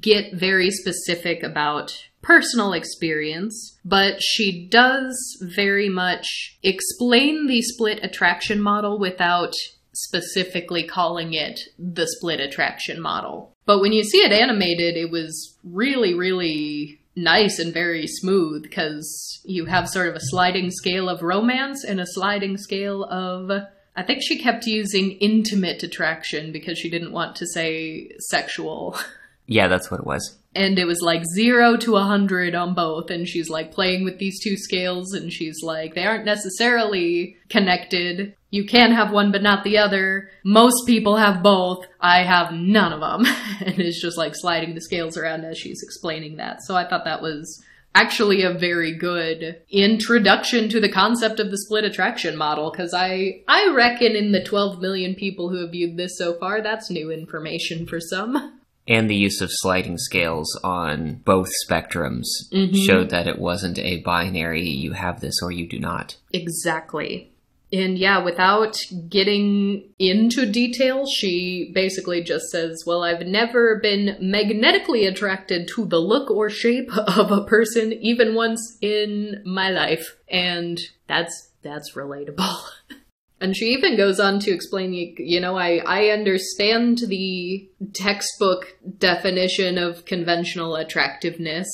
get very specific about personal experience, but she does very much explain the split attraction model without specifically calling it the split attraction model. But when you see it animated, it was really, really nice and very smooth because you have sort of a sliding scale of romance and a sliding scale of. I think she kept using intimate attraction because she didn't want to say sexual. Yeah, that's what it was. And it was like zero to a hundred on both and she's like playing with these two scales and she's like they aren't necessarily connected. You can have one but not the other. Most people have both. I have none of them and it's just like sliding the scales around as she's explaining that. So i thought that was actually a very good introduction to the concept of the split attraction model because i i reckon in the 12 million people who have viewed this so far that's new information for some And the use of sliding scales on both spectrums Mhm. showed that it wasn't a binary, you have this or you do not. Exactly. And yeah, without getting into detail, she basically just says, Well, I've never been magnetically attracted to the look or shape of a person even once in my life. And that's that's relatable. And she even goes on to explain, you, know, I, I understand the textbook definition of conventional attractiveness.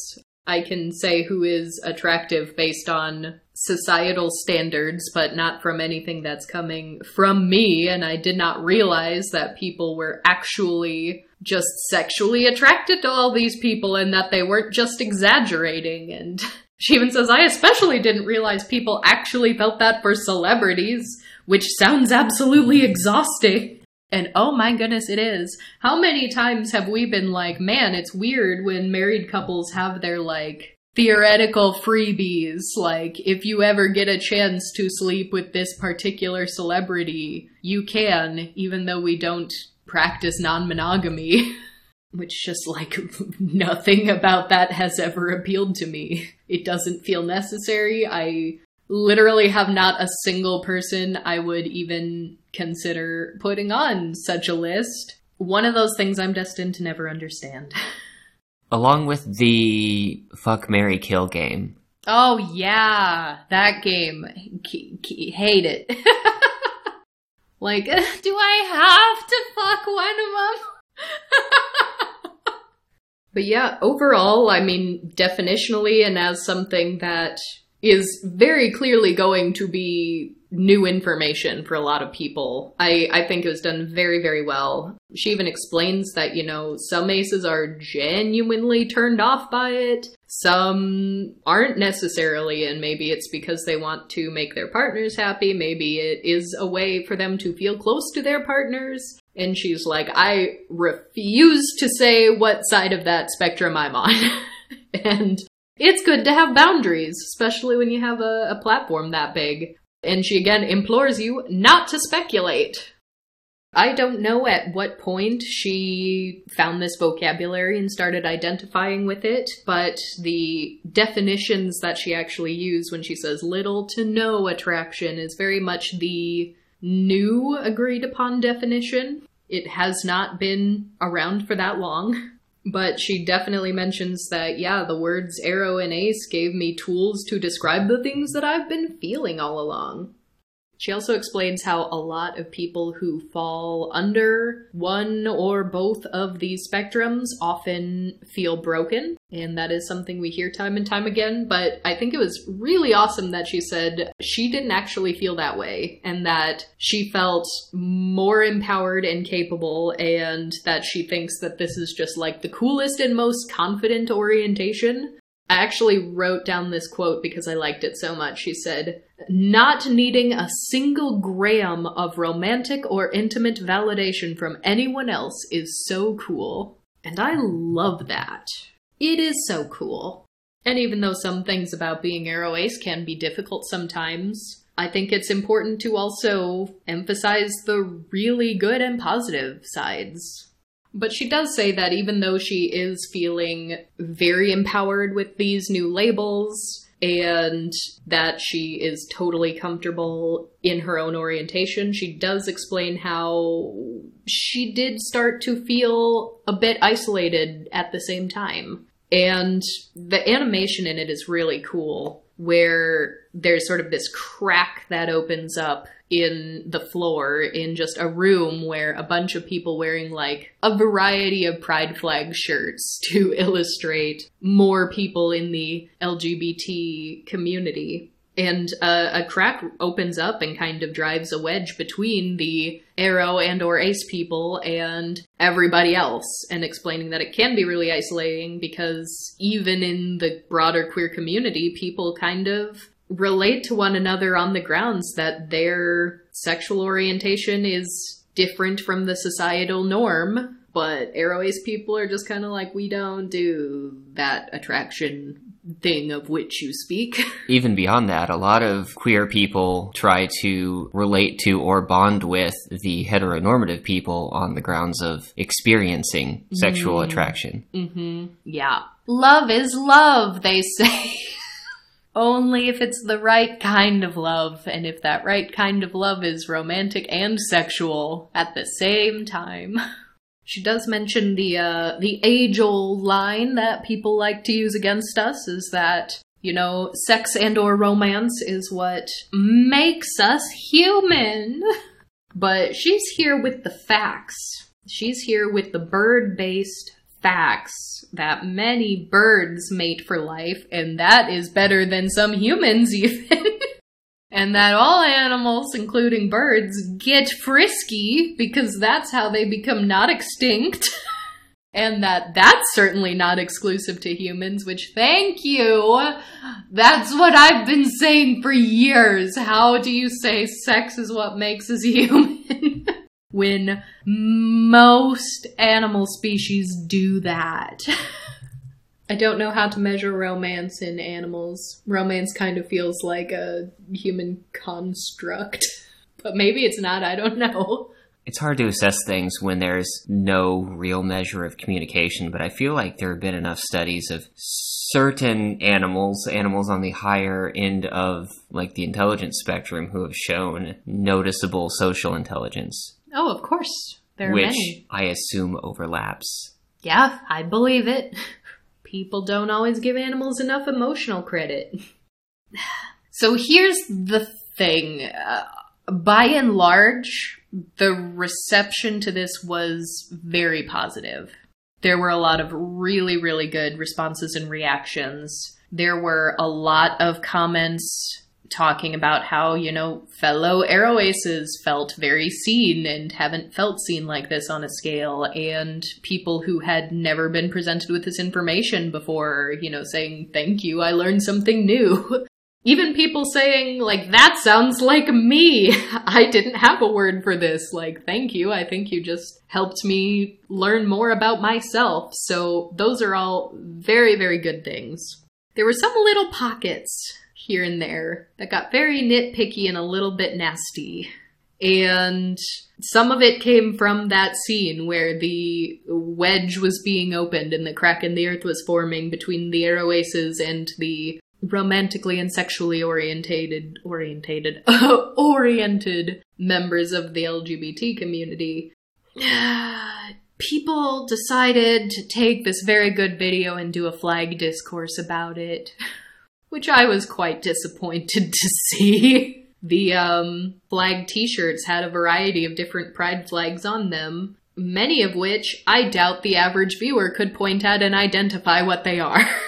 I can say who is attractive based on societal standards, but not from anything that's coming from me. And I did not realize that people were actually just sexually attracted to all these people and that they weren't just exaggerating. And she even says, I especially didn't realize people actually felt that for celebrities, which sounds absolutely exhausting. And oh my goodness, it is. How many times have we been like, man, it's weird when married couples have their like theoretical freebies? Like, if you ever get a chance to sleep with this particular celebrity, you can, even though we don't practice non monogamy. Which just like nothing about that has ever appealed to me. It doesn't feel necessary. I literally have not a single person I would even consider putting on such a list. One of those things I'm destined to never understand. Along with the fuck Mary Kill game. Oh yeah, that game. K- k- hate it. like, do I have to fuck one of them? but yeah, overall, I mean, definitionally, and as something that is very clearly going to be new information for a lot of people. I, I think it was done very, very well. She even explains that, you know, some aces are genuinely turned off by it, some aren't necessarily, and maybe it's because they want to make their partners happy, maybe it is a way for them to feel close to their partners. And she's like, I refuse to say what side of that spectrum I'm on. and it's good to have boundaries, especially when you have a, a platform that big. And she again implores you not to speculate. I don't know at what point she found this vocabulary and started identifying with it, but the definitions that she actually used when she says little to no attraction is very much the new agreed upon definition. It has not been around for that long. But she definitely mentions that, yeah, the words aro and ace gave me tools to describe the things that I've been feeling all along. She also explains how a lot of people who fall under one or both of these spectrums often feel broken, and that is something we hear time and time again. But I think it was really awesome that she said she didn't actually feel that way, and that she felt more empowered and capable, and that she thinks that this is just like the coolest and most confident orientation. I actually wrote down this quote because I liked it so much. She said, Not needing a single gram of romantic or intimate validation from anyone else is so cool. And I love that. It is so cool. And even though some things about being Aro Ace can be difficult sometimes, I think it's important to also emphasize the really good and positive sides. But she does say that even though she is feeling very empowered with these new labels and that she is totally comfortable in her own orientation, she does explain how she did start to feel a bit isolated at the same time. And the animation in it is really cool. Where there's sort of this crack that opens up in the floor in just a room where a bunch of people wearing like a variety of pride flag shirts to illustrate more people in the LGBT community. And uh, a crack opens up and kind of drives a wedge between the Aro and or Ace people and everybody else, and explaining that it can be really isolating because even in the broader queer community, people kind of relate to one another on the grounds that their sexual orientation is different from the societal norm. But Aro Ace people are just kind of like, we don't do that attraction thing of which you speak. Even beyond that, a lot of queer people try to relate to or bond with the heteronormative people on the grounds of experiencing sexual Mm. attraction. hmm Yeah. Love is love, they say. Only if it's the right kind of love, and if that right kind of love is romantic and sexual at the same time. She does mention the uh, the age old line that people like to use against us is that you know sex and or romance is what makes us human. But she's here with the facts. She's here with the bird based facts that many birds mate for life, and that is better than some humans, even. And that all animals, including birds, get frisky because that's how they become not extinct. and that that's certainly not exclusive to humans, which thank you. That's what I've been saying for years. How do you say sex is what makes us human? when most animal species do that. I don't know how to measure romance in animals. Romance kind of feels like a human construct. But maybe it's not, I don't know. It's hard to assess things when there's no real measure of communication, but I feel like there have been enough studies of certain animals, animals on the higher end of like the intelligence spectrum who have shown noticeable social intelligence, Oh, of course. There are which many. I assume overlaps. Yeah, I believe it. People don't always give animals enough emotional credit. So here's the thing. Uh, by and large, the reception to this was very positive. There were a lot of really, really good responses and reactions. There were a lot of comments talking about how, you know, fellow AroAces felt very seen and haven't felt seen like this on a scale, and people who had never been presented with this information before, you know, saying, Thank you, I learned something new. Even people saying, like, that sounds like me. I didn't have a word for this. Like, thank you. I think you just helped me learn more about myself. So, those are all very, very good things. There were some little pockets here and there that got very nitpicky and a little bit nasty. And some of it came from that scene where the wedge was being opened and the crack in the earth was forming between the Aces and the romantically and sexually orientated orientated oriented members of the LGBT community. People decided to take this very good video and do a flag discourse about it, which I was quite disappointed to see. The um, flag t-shirts had a variety of different pride flags on them, many of which I doubt the average viewer could point at and identify what they are.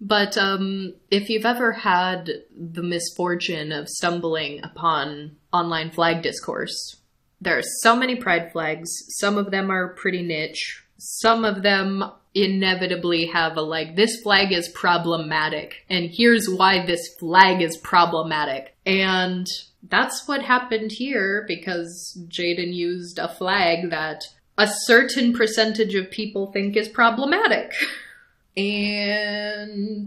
But um, if you've ever had the misfortune of stumbling upon online flag discourse, there are so many pride flags. Some of them are pretty niche. Some of them inevitably have a like, this flag is problematic, and here's why this flag is problematic. And that's what happened here because Jaiden used a flag that a certain percentage of people think is problematic. And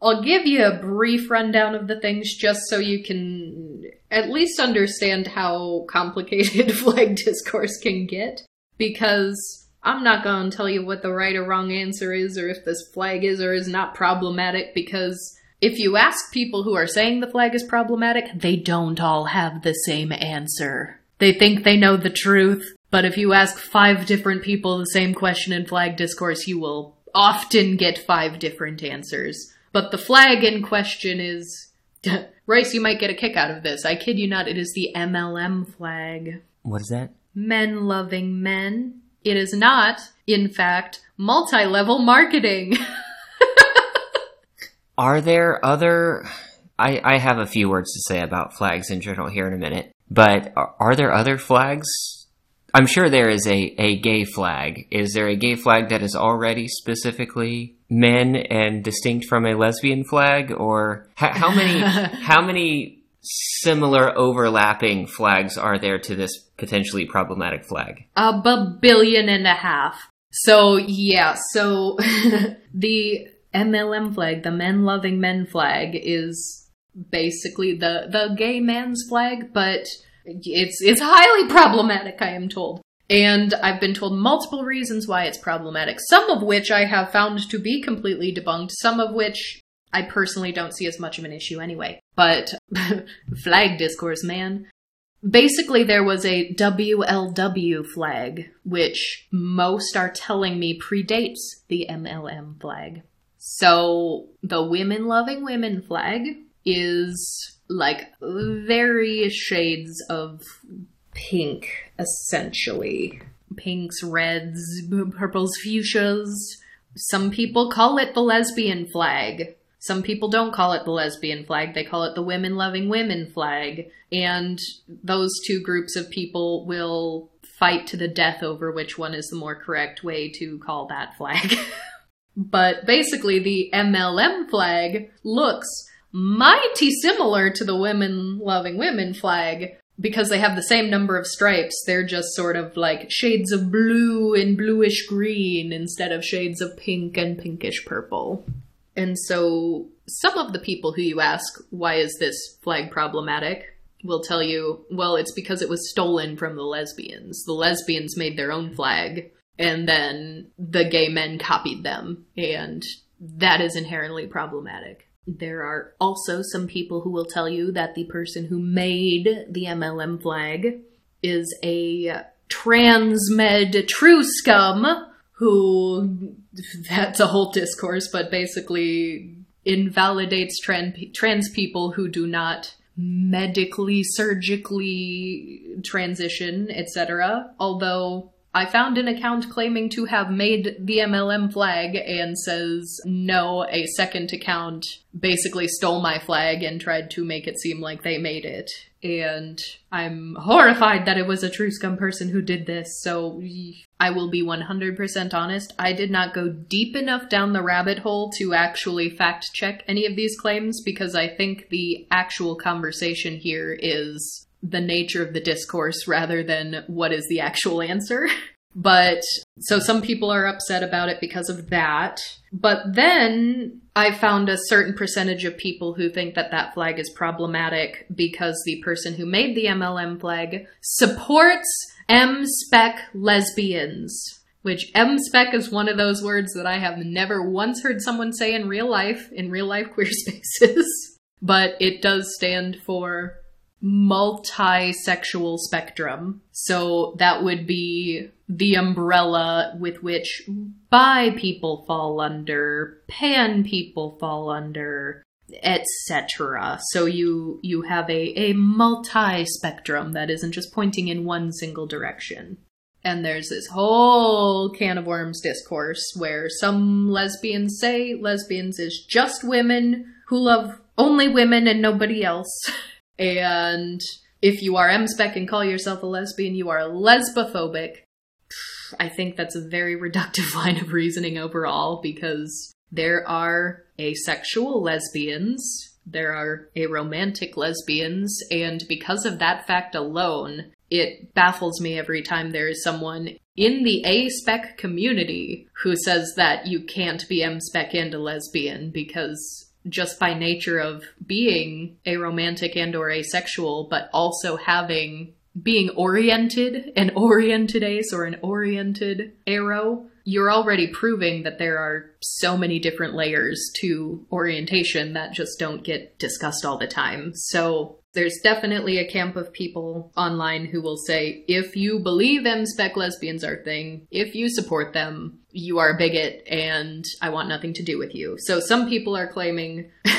I'll give you a brief rundown of the things just so you can at least understand how complicated flag discourse can get. Because I'm not going to tell you what the right or wrong answer is or if this flag is or is not problematic because if you ask people who are saying the flag is problematic, they don't all have the same answer. They think they know the truth, but if you ask five different people the same question in flag discourse, you will often get five different answers. But the flag in question is Royce, you might get a kick out of this. I kid you not, it is the MLM flag. What is that? Men loving men. It is not, in fact, multi level marketing. Are there other. I, I have a few words to say about flags in general here in a minute, but are, are there other flags? I'm sure there is a, a gay flag. Is there a gay flag that is already specifically men and distinct from a lesbian flag, or how, how many how many similar overlapping flags are there to this potentially problematic flag? a billion and a half. So yeah, so the MLM flag, the men loving men flag, is basically the the gay man's flag, but it's it's highly problematic. I am told. And I've been told multiple reasons why it's problematic, some of which I have found to be completely debunked, some of which I personally don't see as much of an issue anyway. But flag discourse, man. Basically, there was a WLW flag, which most are telling me predates the MLM flag. So, the women loving women flag is like various shades of pink, essentially. Pinks, reds, purples, fuchsias. Some people call it the lesbian flag. Some people don't call it the lesbian flag, they call it the women loving women flag. And those two groups of people will fight to the death over which one is the more correct way to call that flag. but basically, the MLM flag looks mighty similar to the women loving women flag because they have the same number of stripes. They're just sort of like shades of blue and bluish green instead of shades of pink and pinkish purple. And so some of the people who you ask, why is this flag problematic? will tell you, well, it's because it was stolen from the lesbians. The lesbians made their own flag, and then the gay men copied them, and that is inherently problematic. There are also some people who will tell you that the person who made the MLM flag is a transmed truscum who that's a whole discourse, but basically invalidates trans, trans people who do not medically, surgically transition, etc. Although I found an account claiming to have made the MLM flag and says no, a second account basically stole my flag and tried to make it seem like they made it. And I'm horrified that it was a truscum person who did this, so I will be 100% honest. I did not go deep enough down the rabbit hole to actually fact check any of these claims because I think the actual conversation here is the nature of the discourse rather than what is the actual answer. But so some people are upset about it because of that. But then I found a certain percentage of people who think that that flag is problematic because the person who made the MLM flag supports M spec lesbians. Which M spec is one of those words that I have never once heard someone say in real life, in real life queer spaces. but it does stand for multi-sexual spectrum. So that would be the umbrella with which bi people fall under, pan people fall under, etc. So you you have a, a multi-spectrum that isn't just pointing in one single direction. And there's this whole can of worms discourse where some lesbians say lesbians is just women who love only women and nobody else. And if you are M-spec and call yourself a lesbian, you are lesbophobic. I think that's a very reductive line of reasoning overall because there are asexual lesbians, there are aromantic lesbians, and because of that fact alone, it baffles me every time there is someone in the A-spec community who says that you can't be M-spec and a lesbian because just by nature of being aromantic and or asexual, but also having being oriented, an oriented ace or an oriented aro, you're already proving that there are so many different layers to orientation that just don't get discussed all the time. So there's definitely a camp of people online who will say, if you believe M-spec lesbians are a thing, if you support them, you are a bigot and I want nothing to do with you. So some people are claiming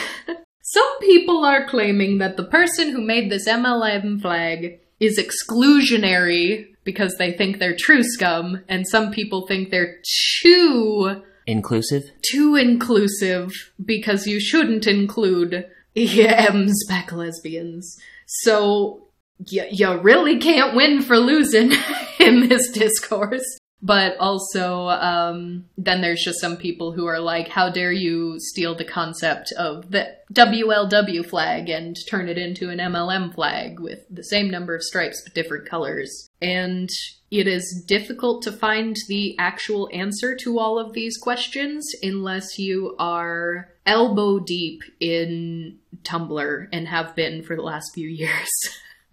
Some people are claiming that the person who made this MLM flag is exclusionary because they think they're truscum, and some people think they're too Inclusive? too inclusive because you shouldn't include EMs back lesbians. So you really can't win for losing in this discourse. But also, um, then there's just some people who are like, how dare you steal the concept of the WLW flag and turn it into an MLM flag with the same number of stripes but different colors? And it is difficult to find the actual answer to all of these questions unless you are elbow deep in Tumblr and have been for the last few years.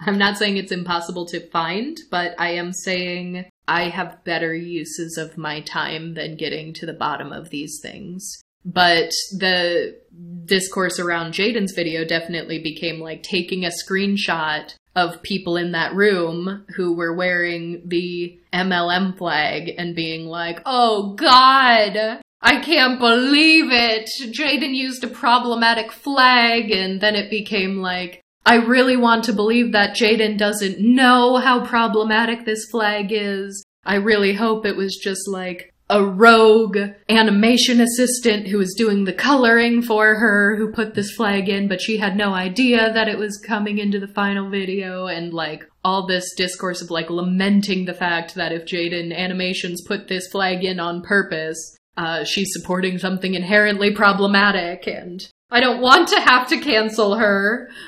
I'm not saying it's impossible to find, but I am saying I have better uses of my time than getting to the bottom of these things. But the discourse around Jaiden's video definitely became like taking a screenshot of people in that room who were wearing the MLM flag and being like, oh god, I can't believe it. Jaiden used a problematic flag, and then it became like, I really want to believe that Jaiden doesn't know how problematic this flag is. I really hope it was just like a rogue animation assistant who was doing the coloring for her who put this flag in, but she had no idea that it was coming into the final video and like all this discourse of like lamenting the fact that if Jaiden Animations put this flag in on purpose, uh, she's supporting something inherently problematic and I don't want to have to cancel her.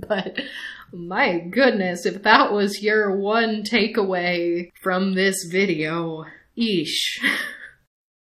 but my goodness, if that was your one takeaway from this video, eesh.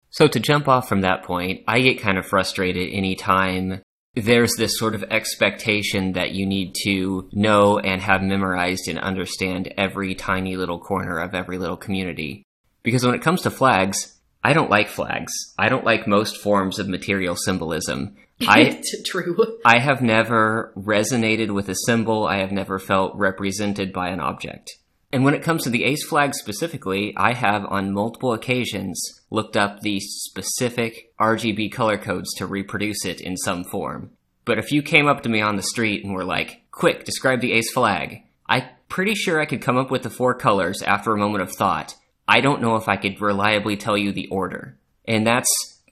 So to jump off from that point, I get kind of frustrated anytime there's this sort of expectation that you need to know and have memorized and understand every tiny little corner of every little community. Because when it comes to flags, I don't like flags. I don't like most forms of material symbolism. I true. I have never resonated with a symbol. I have never felt represented by an object. And when it comes to the ace flag specifically, I have on multiple occasions looked up the specific RGB color codes to reproduce it in some form. But if you came up to me on the street and were like, quick, describe the ace flag, I'm pretty sure I could come up with the four colors after a moment of thought. I don't know if I could reliably tell you the order. And that's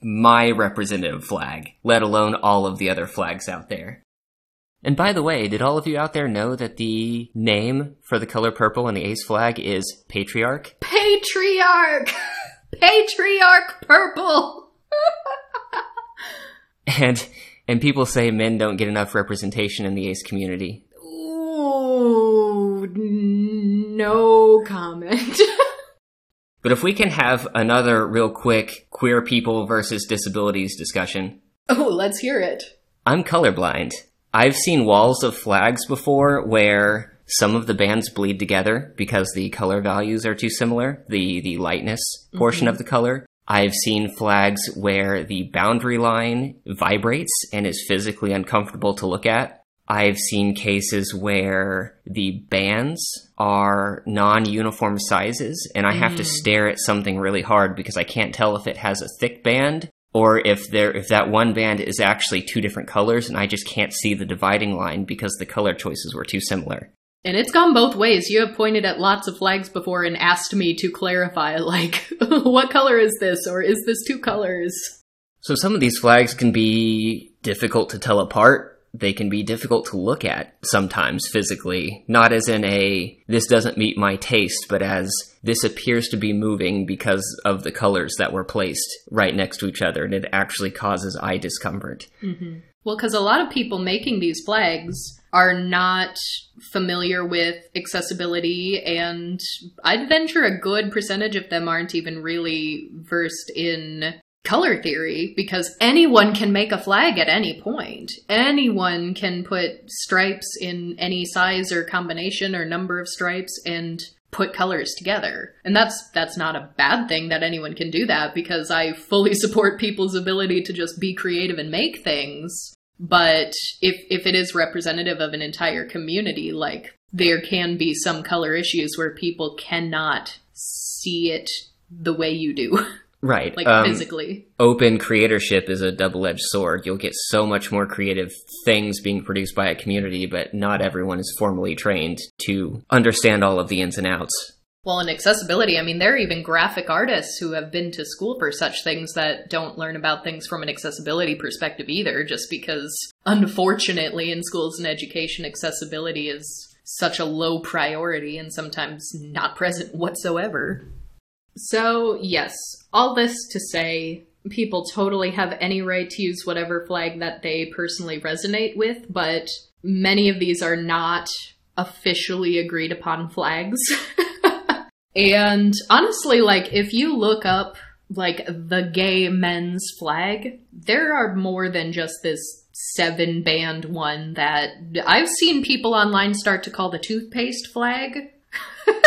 my representative flag, let alone all of the other flags out there. And by the way, did all of you out there know that the name for the color purple in the ace flag is patriarch? Patriarch! Patriarch purple! and and people say men don't get enough representation in the ace community. Ooh, no comment. but if we can have another real quick queer people versus disabilities discussion. Oh, let's hear it. I'm colorblind. I've seen walls of flags before where some of the bands bleed together because the color values are too similar, the, the lightness portion mm-hmm. of the color. I've seen flags where the boundary line vibrates and is physically uncomfortable to look at. I've seen cases where the bands are non-uniform sizes and I have mm. to stare at something really hard because I can't tell if it has a thick band or if there if that one band is actually two different colors and I just can't see the dividing line because the color choices were too similar. And it's gone both ways. You have pointed at lots of flags before and asked me to clarify, like, what color is this, or is this two colors? So some of these flags can be difficult to tell apart. They can be difficult to look at sometimes physically, not as in a, this doesn't meet my taste, but as this appears to be moving because of the colors that were placed right next to each other, and it actually causes eye discomfort. Mm-hmm. Well, because a lot of people making these flags are not familiar with accessibility, and I'd venture a good percentage of them aren't even really versed in color theory because anyone can make a flag at any point. Anyone can put stripes in any size or combination or number of stripes and put colors together. And that's that's not a bad thing that anyone can do that because I fully support people's ability to just be creative and make things. But if if it is representative of an entire community, like there can be some color issues where people cannot see it the way you do. Right. like um, physically. open creatorship is a double-edged sword. You'll get so much more creative things being produced by a community, but not everyone is formally trained to understand all of the ins and outs. Well, in accessibility, I mean, there are even graphic artists who have been to school for such things that don't learn about things from an accessibility perspective either, just because, unfortunately, in schools and education, accessibility is such a low priority and sometimes not present whatsoever. So, yes, all this to say, people totally have any right to use whatever flag that they personally resonate with, but many of these are not officially agreed upon flags. and honestly, like, if you look up, like, the gay men's flag, there are more than just this seven band one that I've seen people online start to call the toothpaste flag.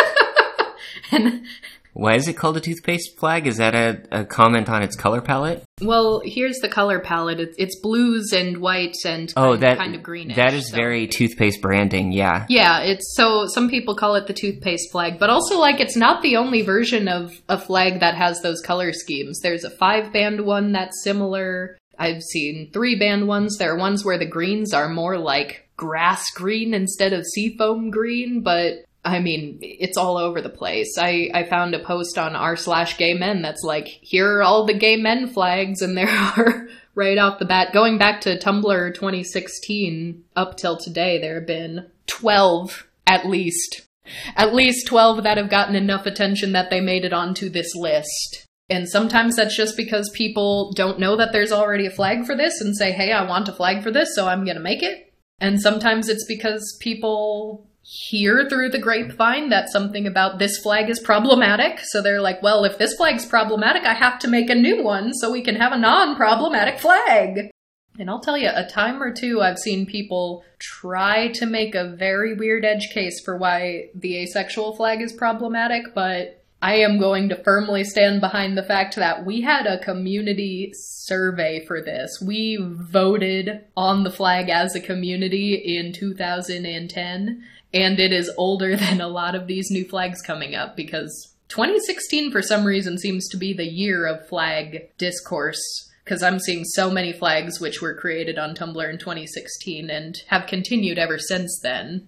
and Why is it called a toothpaste flag? Is that a, a comment on its color palette? Well, here's the color palette. It's, it's blues and whites and Oh, kind, that kind of greenish. that is so- very toothpaste branding. Yeah. Yeah, it's so some people call it the toothpaste flag, but also like it's not the only version of a flag that has those color schemes. There's a five band one that's similar. I've seen three band ones. There are ones where the greens are more like grass green instead of seafoam green, but I mean, it's all over the place. I, I found a post on r slash gay men that's like, here are all the gay men flags, and there are right off the bat. Going back to Tumblr 2016 up till today, there have been 12 at least. At least 12 that have gotten enough attention that they made it onto this list. And sometimes that's just because people don't know that there's already a flag for this and say, hey, I want a flag for this, so I'm gonna make it. And sometimes it's because people hear through the grapevine that something about this flag is problematic. So they're like, well, if this flag's problematic, I have to make a new one so we can have a non problematic flag. And I'll tell you, a time or two I've seen people try to make a very weird edge case for why the asexual flag is problematic, but I am going to firmly stand behind the fact that we had a community survey for this. We voted on the flag as a community in 2010, and it is older than a lot of these new flags coming up because 2016 for some reason seems to be the year of flag discourse because I'm seeing so many flags which were created on Tumblr in 2016 and have continued ever since then.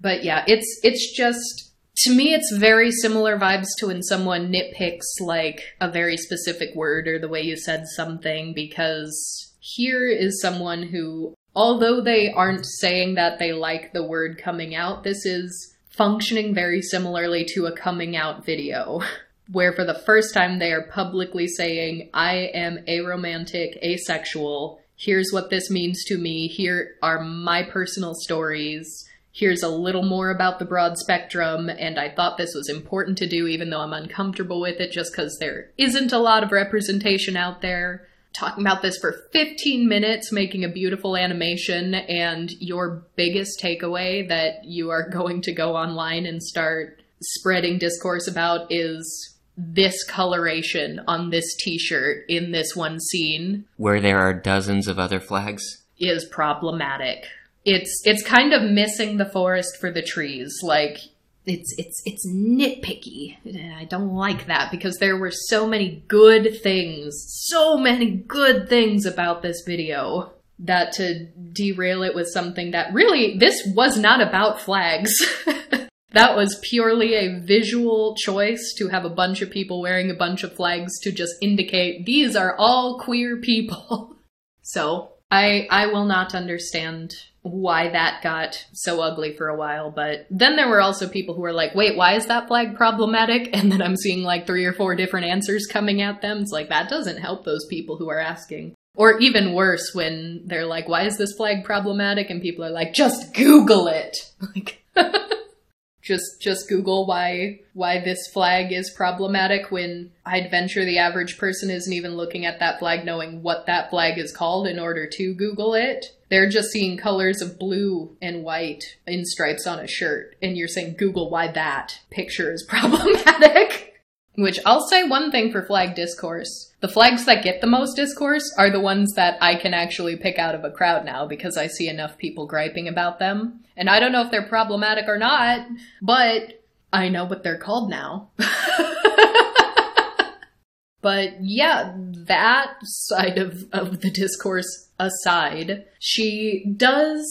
But yeah, it's it's just to me it's very similar vibes to when someone nitpicks like a very specific word or the way you said something because here is someone who although they aren't saying that they like the word coming out, this is functioning very similarly to a coming out video. Where for the first time they are publicly saying, I am aromantic, asexual. Here's what this means to me. Here are my personal stories. Here's a little more about the broad spectrum. And I thought this was important to do, even though I'm uncomfortable with it, just because there isn't a lot of representation out there talking about this for 15 minutes, making a beautiful animation, and your biggest takeaway that you are going to go online and start spreading discourse about is this coloration on this t shirt in this one scene Where there are dozens of other flags. is problematic. It's it's kind of missing the forest for the trees. Like it's it's it's nitpicky. And I don't like that because there were so many good things, so many good things about this video that to derail it with something that really this was not about flags. that was purely a visual choice to have a bunch of people wearing a bunch of flags to just indicate these are all queer people. so, I I will not understand why that got so ugly for a while, but then there were also people who were like, wait, why is that flag problematic? And then I'm seeing like three or four different answers coming at them. It's like, that doesn't help those people who are asking. Or even worse, when they're like, why is this flag problematic? And people are like, just Google it. Like, just just google why why this flag is problematic when i'd venture the average person isn't even looking at that flag knowing what that flag is called in order to google it they're just seeing colors of blue and white in stripes on a shirt and you're saying google why that picture is problematic which I'll say one thing for flag discourse. The flags that get the most discourse are the ones that I can actually pick out of a crowd now because I see enough people griping about them. And I don't know if they're problematic or not, but I know what they're called now. But yeah, that side of, of the discourse aside, she does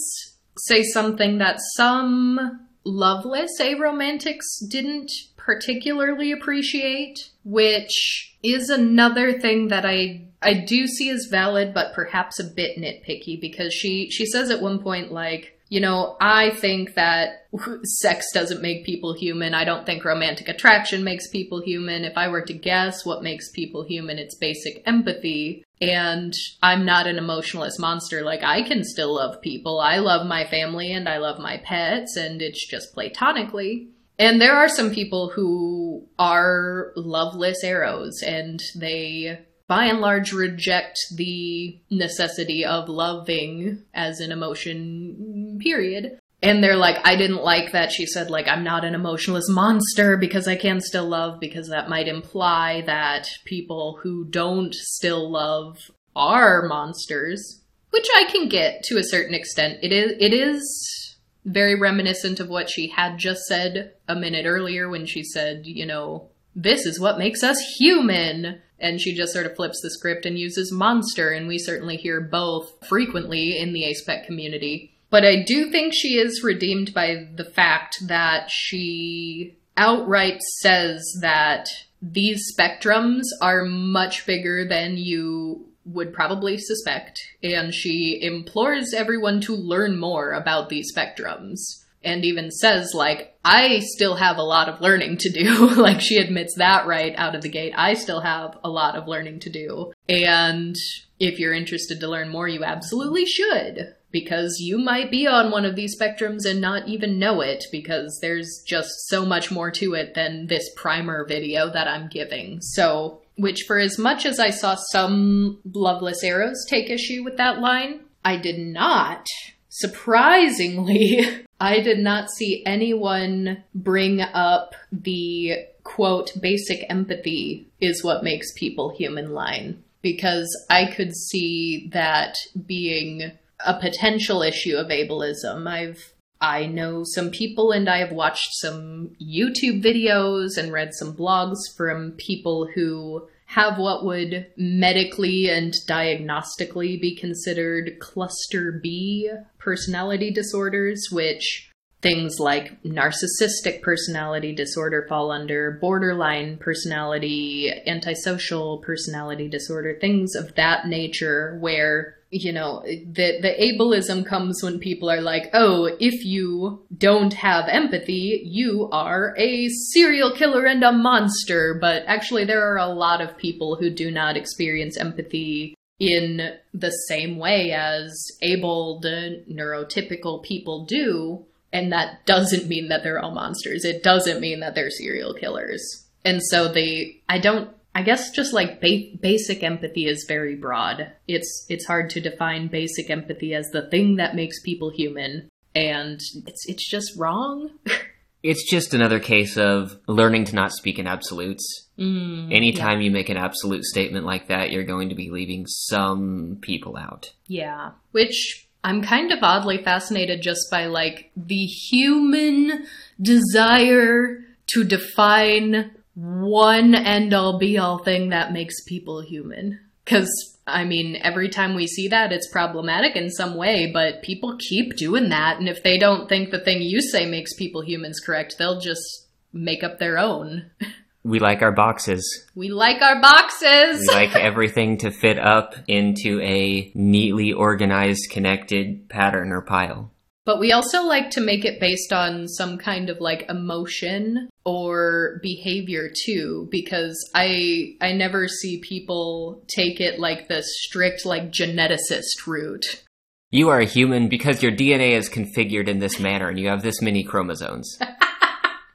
say something that some loveless aromantics didn't particularly appreciate, which is another thing that I I do see as valid, but perhaps a bit nitpicky because she she says at one point like you know, I think that sex doesn't make people human. I don't think romantic attraction makes people human. If I were to guess what makes people human, it's basic empathy. And I'm not an emotionless monster. Like, I can still love people. I love my family and I love my pets, and it's just platonically. And there are some people who are loveless aros and they by and large reject the necessity of loving as an emotion, period. And they're like, I didn't like that she said, like, I'm not an emotionless monster because I can still love, because that might imply that people who don't still love are monsters. Which I can get to a certain extent. It is it is very reminiscent of what she had just said a minute earlier when she said, you know, this is what makes us human and she just sort of flips the script and uses monster, and we certainly hear both frequently in the aspec community. But I do think she is redeemed by the fact that she outright says that these spectrums are much bigger than you would probably suspect, and she implores everyone to learn more about these spectrums. And even says like i still have a lot of learning to do. Like she admits that right out of the gate. I still have a lot of learning to do. And if you're interested to learn more you absolutely should because you might be on one of these spectrums and not even know it because there's just so much more to it than this primer video that I'm giving. So, which for as much as I saw some loveless Aros take issue with that line, I did not surprisingly I did not see anyone bring up the quote, basic empathy is what makes people human line. Because I could see that being a potential issue of ableism. I've I know some people and I have watched some YouTube videos and read some blogs from people who have what would medically and diagnostically be considered cluster B personality disorders, which things like narcissistic personality disorder fall under, borderline personality, antisocial personality disorder, things of that nature where you know, the the ableism comes when people are like, "Oh, if you don't have empathy, you are a serial killer and a monster." But actually there are a lot of people who do not experience empathy in the same way as abled neurotypical people do, and that doesn't mean that they're all monsters. It doesn't mean that they're serial killers. And so they I don't I guess just like ba- basic empathy is very broad. It's it's hard to define basic empathy as the thing that makes people human, and it's it's just wrong. it's just another case of learning to not speak in absolutes. Mm, Anytime yeah. you make an absolute statement like that, you're going to be leaving some people out. Yeah, which I'm kind of oddly fascinated just by like the human desire to define one end all be all thing that makes people human. Because, I mean, every time we see that, it's problematic in some way, but people keep doing that. And if they don't think the thing you say makes people humans correct, they'll just make up their own. We like our boxes. We like our boxes. we like everything to fit up into a neatly organized, connected pattern or pile. But we also like to make it based on some kind of like emotion or behavior too because I I never see people take it like the strict like geneticist route. You are a human because your DNA is configured in this manner and you have this many chromosomes.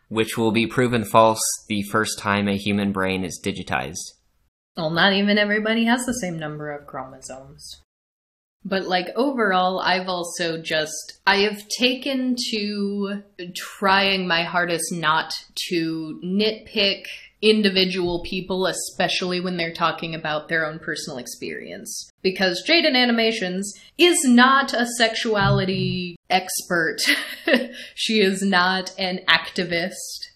which will be proven false the first time a human brain is digitized. Well, not even everybody has the same number of chromosomes. But like overall, I've also just, I have taken to trying my hardest not to nitpick individual people, especially when they're talking about their own personal experience. Because Jaiden Animations is not a sexuality expert. she is not an activist.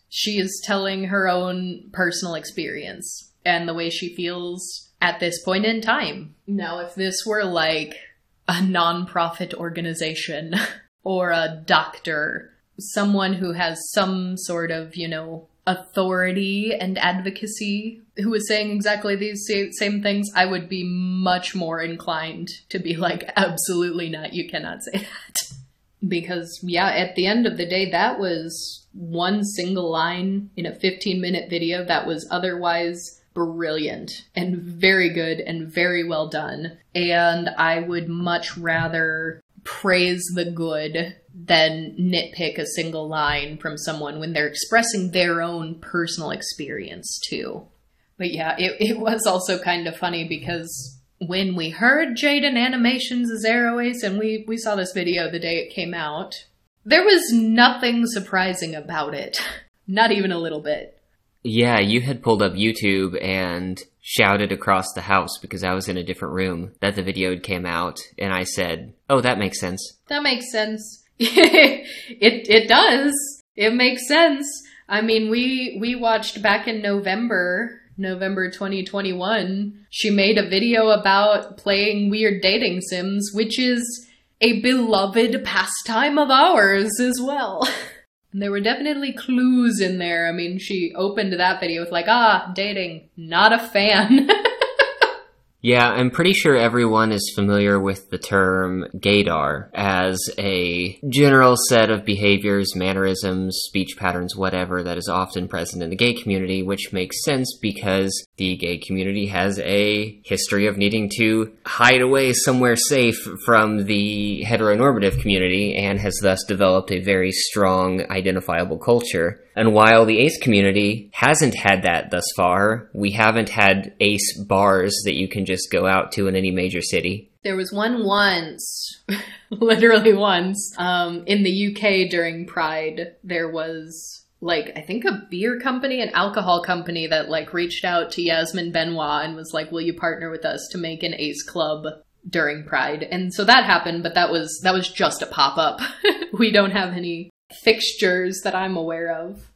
She is telling her own personal experience. and the way she feels at this point in time. Now, if this were like a nonprofit organization or a doctor, someone who has some sort of, you know, authority and advocacy who is saying exactly these same things, I would be much more inclined to be like, absolutely not, you cannot say that. because, yeah, at the end of the day, that was one single line in a 15 minute video that was otherwise brilliant and very good and very well done. And I would much rather praise the good than nitpick a single line from someone when they're expressing their own personal experience too. But yeah, it, it was also kind of funny because when we heard Jaiden Animations' Aro Ace and we, we saw this video the day it came out, there was nothing surprising about it. Not even a little bit. Yeah, you had pulled up YouTube and shouted across the house because I was in a different room that the video came out, and I said, "Oh, that makes sense." That makes sense. it it does. It makes sense. I mean, we we watched back in November, November 2021. She made a video about playing weird dating sims, which is a beloved pastime of ours as well. There were definitely clues in there. I mean, she opened that video with like, ah, dating, not a fan. Yeah, I'm pretty sure everyone is familiar with the term gaydar as a general set of behaviors, mannerisms, speech patterns, whatever that is often present in the gay community, which makes sense because the gay community has a history of needing to hide away somewhere safe from the heteronormative community and has thus developed a very strong identifiable culture. And while the ace community hasn't had that thus far, we haven't had ace bars that you can just go out to in any major city. There was one once, literally once, um, in the UK during Pride. There was like I think a beer company, an alcohol company that like reached out to Yasmin Benoit and was like, "Will you partner with us to make an Ace Club during Pride?" And so that happened, but that was that was just a pop up. we don't have any fixtures that I'm aware of.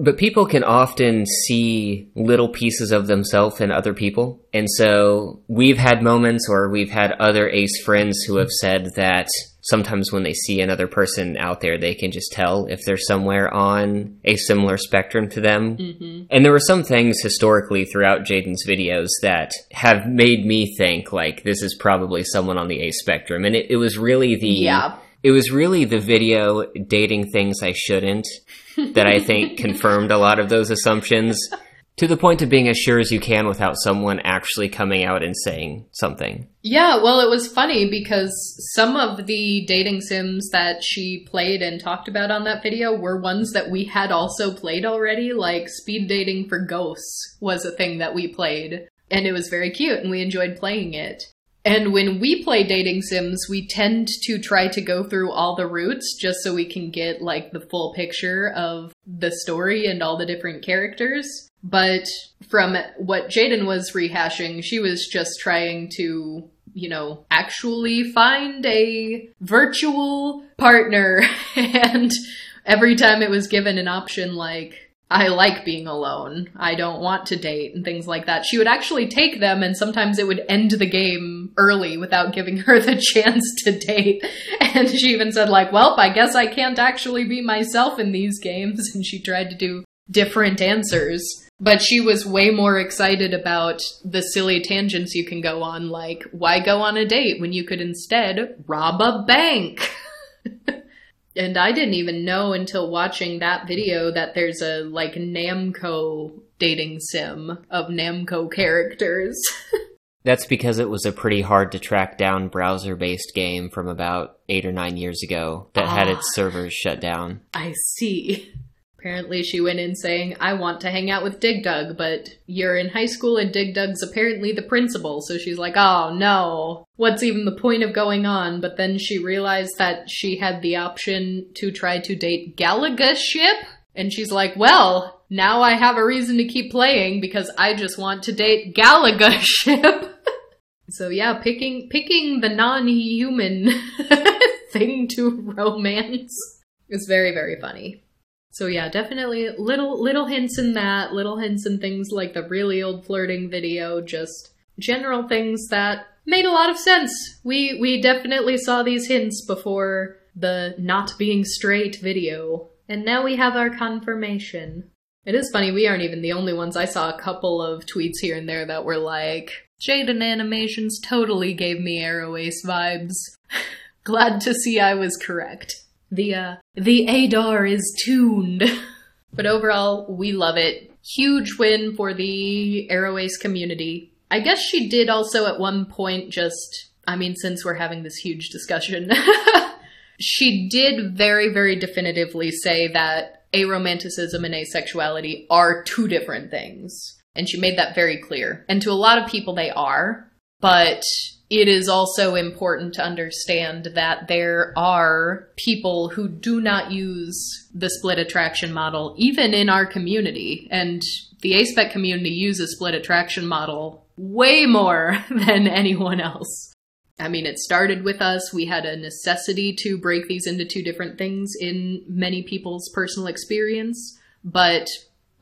But people can often see little pieces of themselves in other people. And so we've had moments or we've had other ace friends who have said that sometimes when they see another person out there, they can just tell if they're somewhere on a similar spectrum to them. Mm-hmm. And there were some things historically throughout Jaiden's videos that have made me think like this is probably someone on the ace spectrum. And it, it was really the yeah it was really the video dating things I shouldn't that I think confirmed a lot of those assumptions to the point of being as sure as you can without someone actually coming out and saying something. Yeah, well, it was funny because some of the dating sims that she played and talked about on that video were ones that we had also played already, like speed dating for ghosts was a thing that we played. And it was very cute and we enjoyed playing it. And when we play dating sims, we tend to try to go through all the routes just so we can get like the full picture of the story and all the different characters. But from what Jaiden was rehashing, she was just trying to, you know, actually find a virtual partner. and every time it was given an option like, I like being alone. I don't want to date and things like that. She would actually take them and sometimes it would end the game early without giving her the chance to date. And she even said like, well, I guess I can't actually be myself in these games. And she tried to do different answers. But she was way more excited about the silly tangents you can go on, like, why go on a date when you could instead rob a bank? And I didn't even know until watching that video that there's a like Namco dating sim of Namco characters. That's because it was a pretty hard to track down browser based game from about eight or nine years ago that ah, had its servers shut down. I see. Apparently, she went in saying, I want to hang out with Dig Dug, but you're in high school and Dig Dug's apparently the principal. So she's like, oh no, what's even the point of going on? But then she realized that she had the option to try to date Galaga Ship. And she's like, well, now I have a reason to keep playing because I just want to date Galaga Ship. so yeah, picking, picking the non-human thing to romance is very, very funny. So yeah, definitely little little hints in that, little hints in things like the really old flirting video, just general things that made a lot of sense. We we definitely saw these hints before the not being straight video, and now we have our confirmation. It is funny, we aren't even the only ones. I saw a couple of tweets here and there that were like, Jaiden Animations totally gave me Aro Ace vibes. Glad to see I was correct. The uh the Adar is tuned. but overall, we love it. Huge win for the Aro Ace community. I guess she did also at one point just I mean, since we're having this huge discussion, she did very, very definitively say that aromanticism and asexuality are two different things. And she made that very clear. And to a lot of people, they are. But it is also important to understand that there are people who do not use the split attraction model, even in our community. And the ASPEC community uses split attraction model way more than anyone else. I mean, it started with us. We had a necessity to break these into two different things in many people's personal experience. But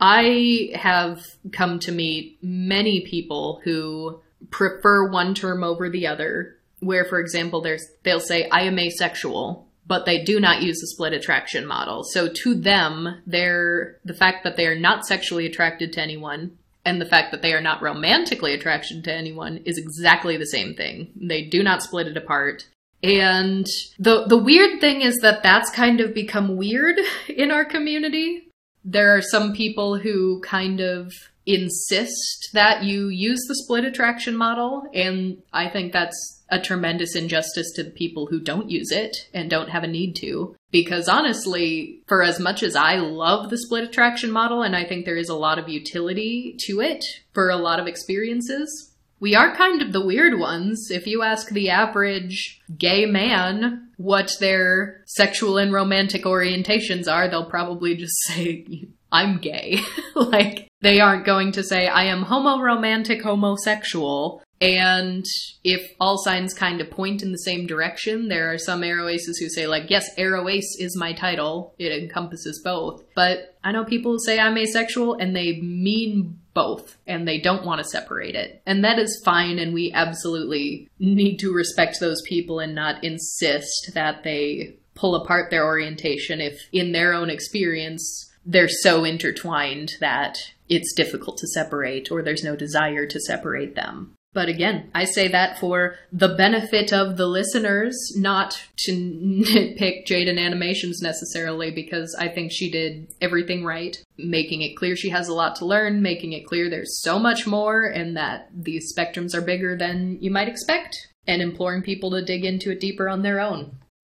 I have come to meet many people who prefer one term over the other, where, for example, there's, they'll say, I am asexual, but they do not use the split attraction model. So to them, they're, the fact that they are not sexually attracted to anyone and the fact that they are not romantically attracted to anyone is exactly the same thing. They do not split it apart. And the the weird thing is that that's kind of become weird in our community. There are some people who kind of insist that you use the split attraction model and I think that's a tremendous injustice to the people who don't use it and don't have a need to. Because honestly, for as much as I love the split attraction model, and I think there is a lot of utility to it for a lot of experiences, we are kind of the weird ones. If you ask the average gay man what their sexual and romantic orientations are, they'll probably just say, I'm gay. like, they aren't going to say, I am homo romantic homosexual. And if all signs kind of point in the same direction, there are some Aro Aces who say, like, yes, Aro Ace is my title. It encompasses both. But I know people who say I'm asexual and they mean both and they don't want to separate it. And that is fine. And we absolutely need to respect those people and not insist that they pull apart their orientation if in their own experience they're so intertwined that it's difficult to separate or there's no desire to separate them. But again, I say that for the benefit of the listeners, not to nitpick Jaiden Animations necessarily, because I think she did everything right, making it clear she has a lot to learn, making it clear there's so much more, and that these spectrums are bigger than you might expect, and imploring people to dig into it deeper on their own.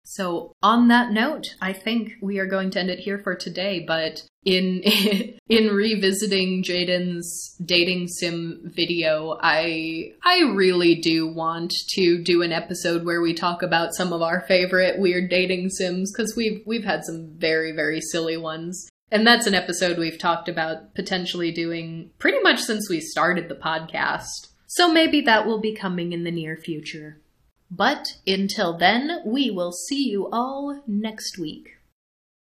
So, on that note, I think we are going to end it here for today, but in in revisiting Jaiden's dating sim video, I I really do want to do an episode where we talk about some of our favorite weird dating sims cuz we've we've had some very very silly ones. And that's an episode we've talked about potentially doing pretty much since we started the podcast. So maybe that will be coming in the near future. But until then, we will see you all next week.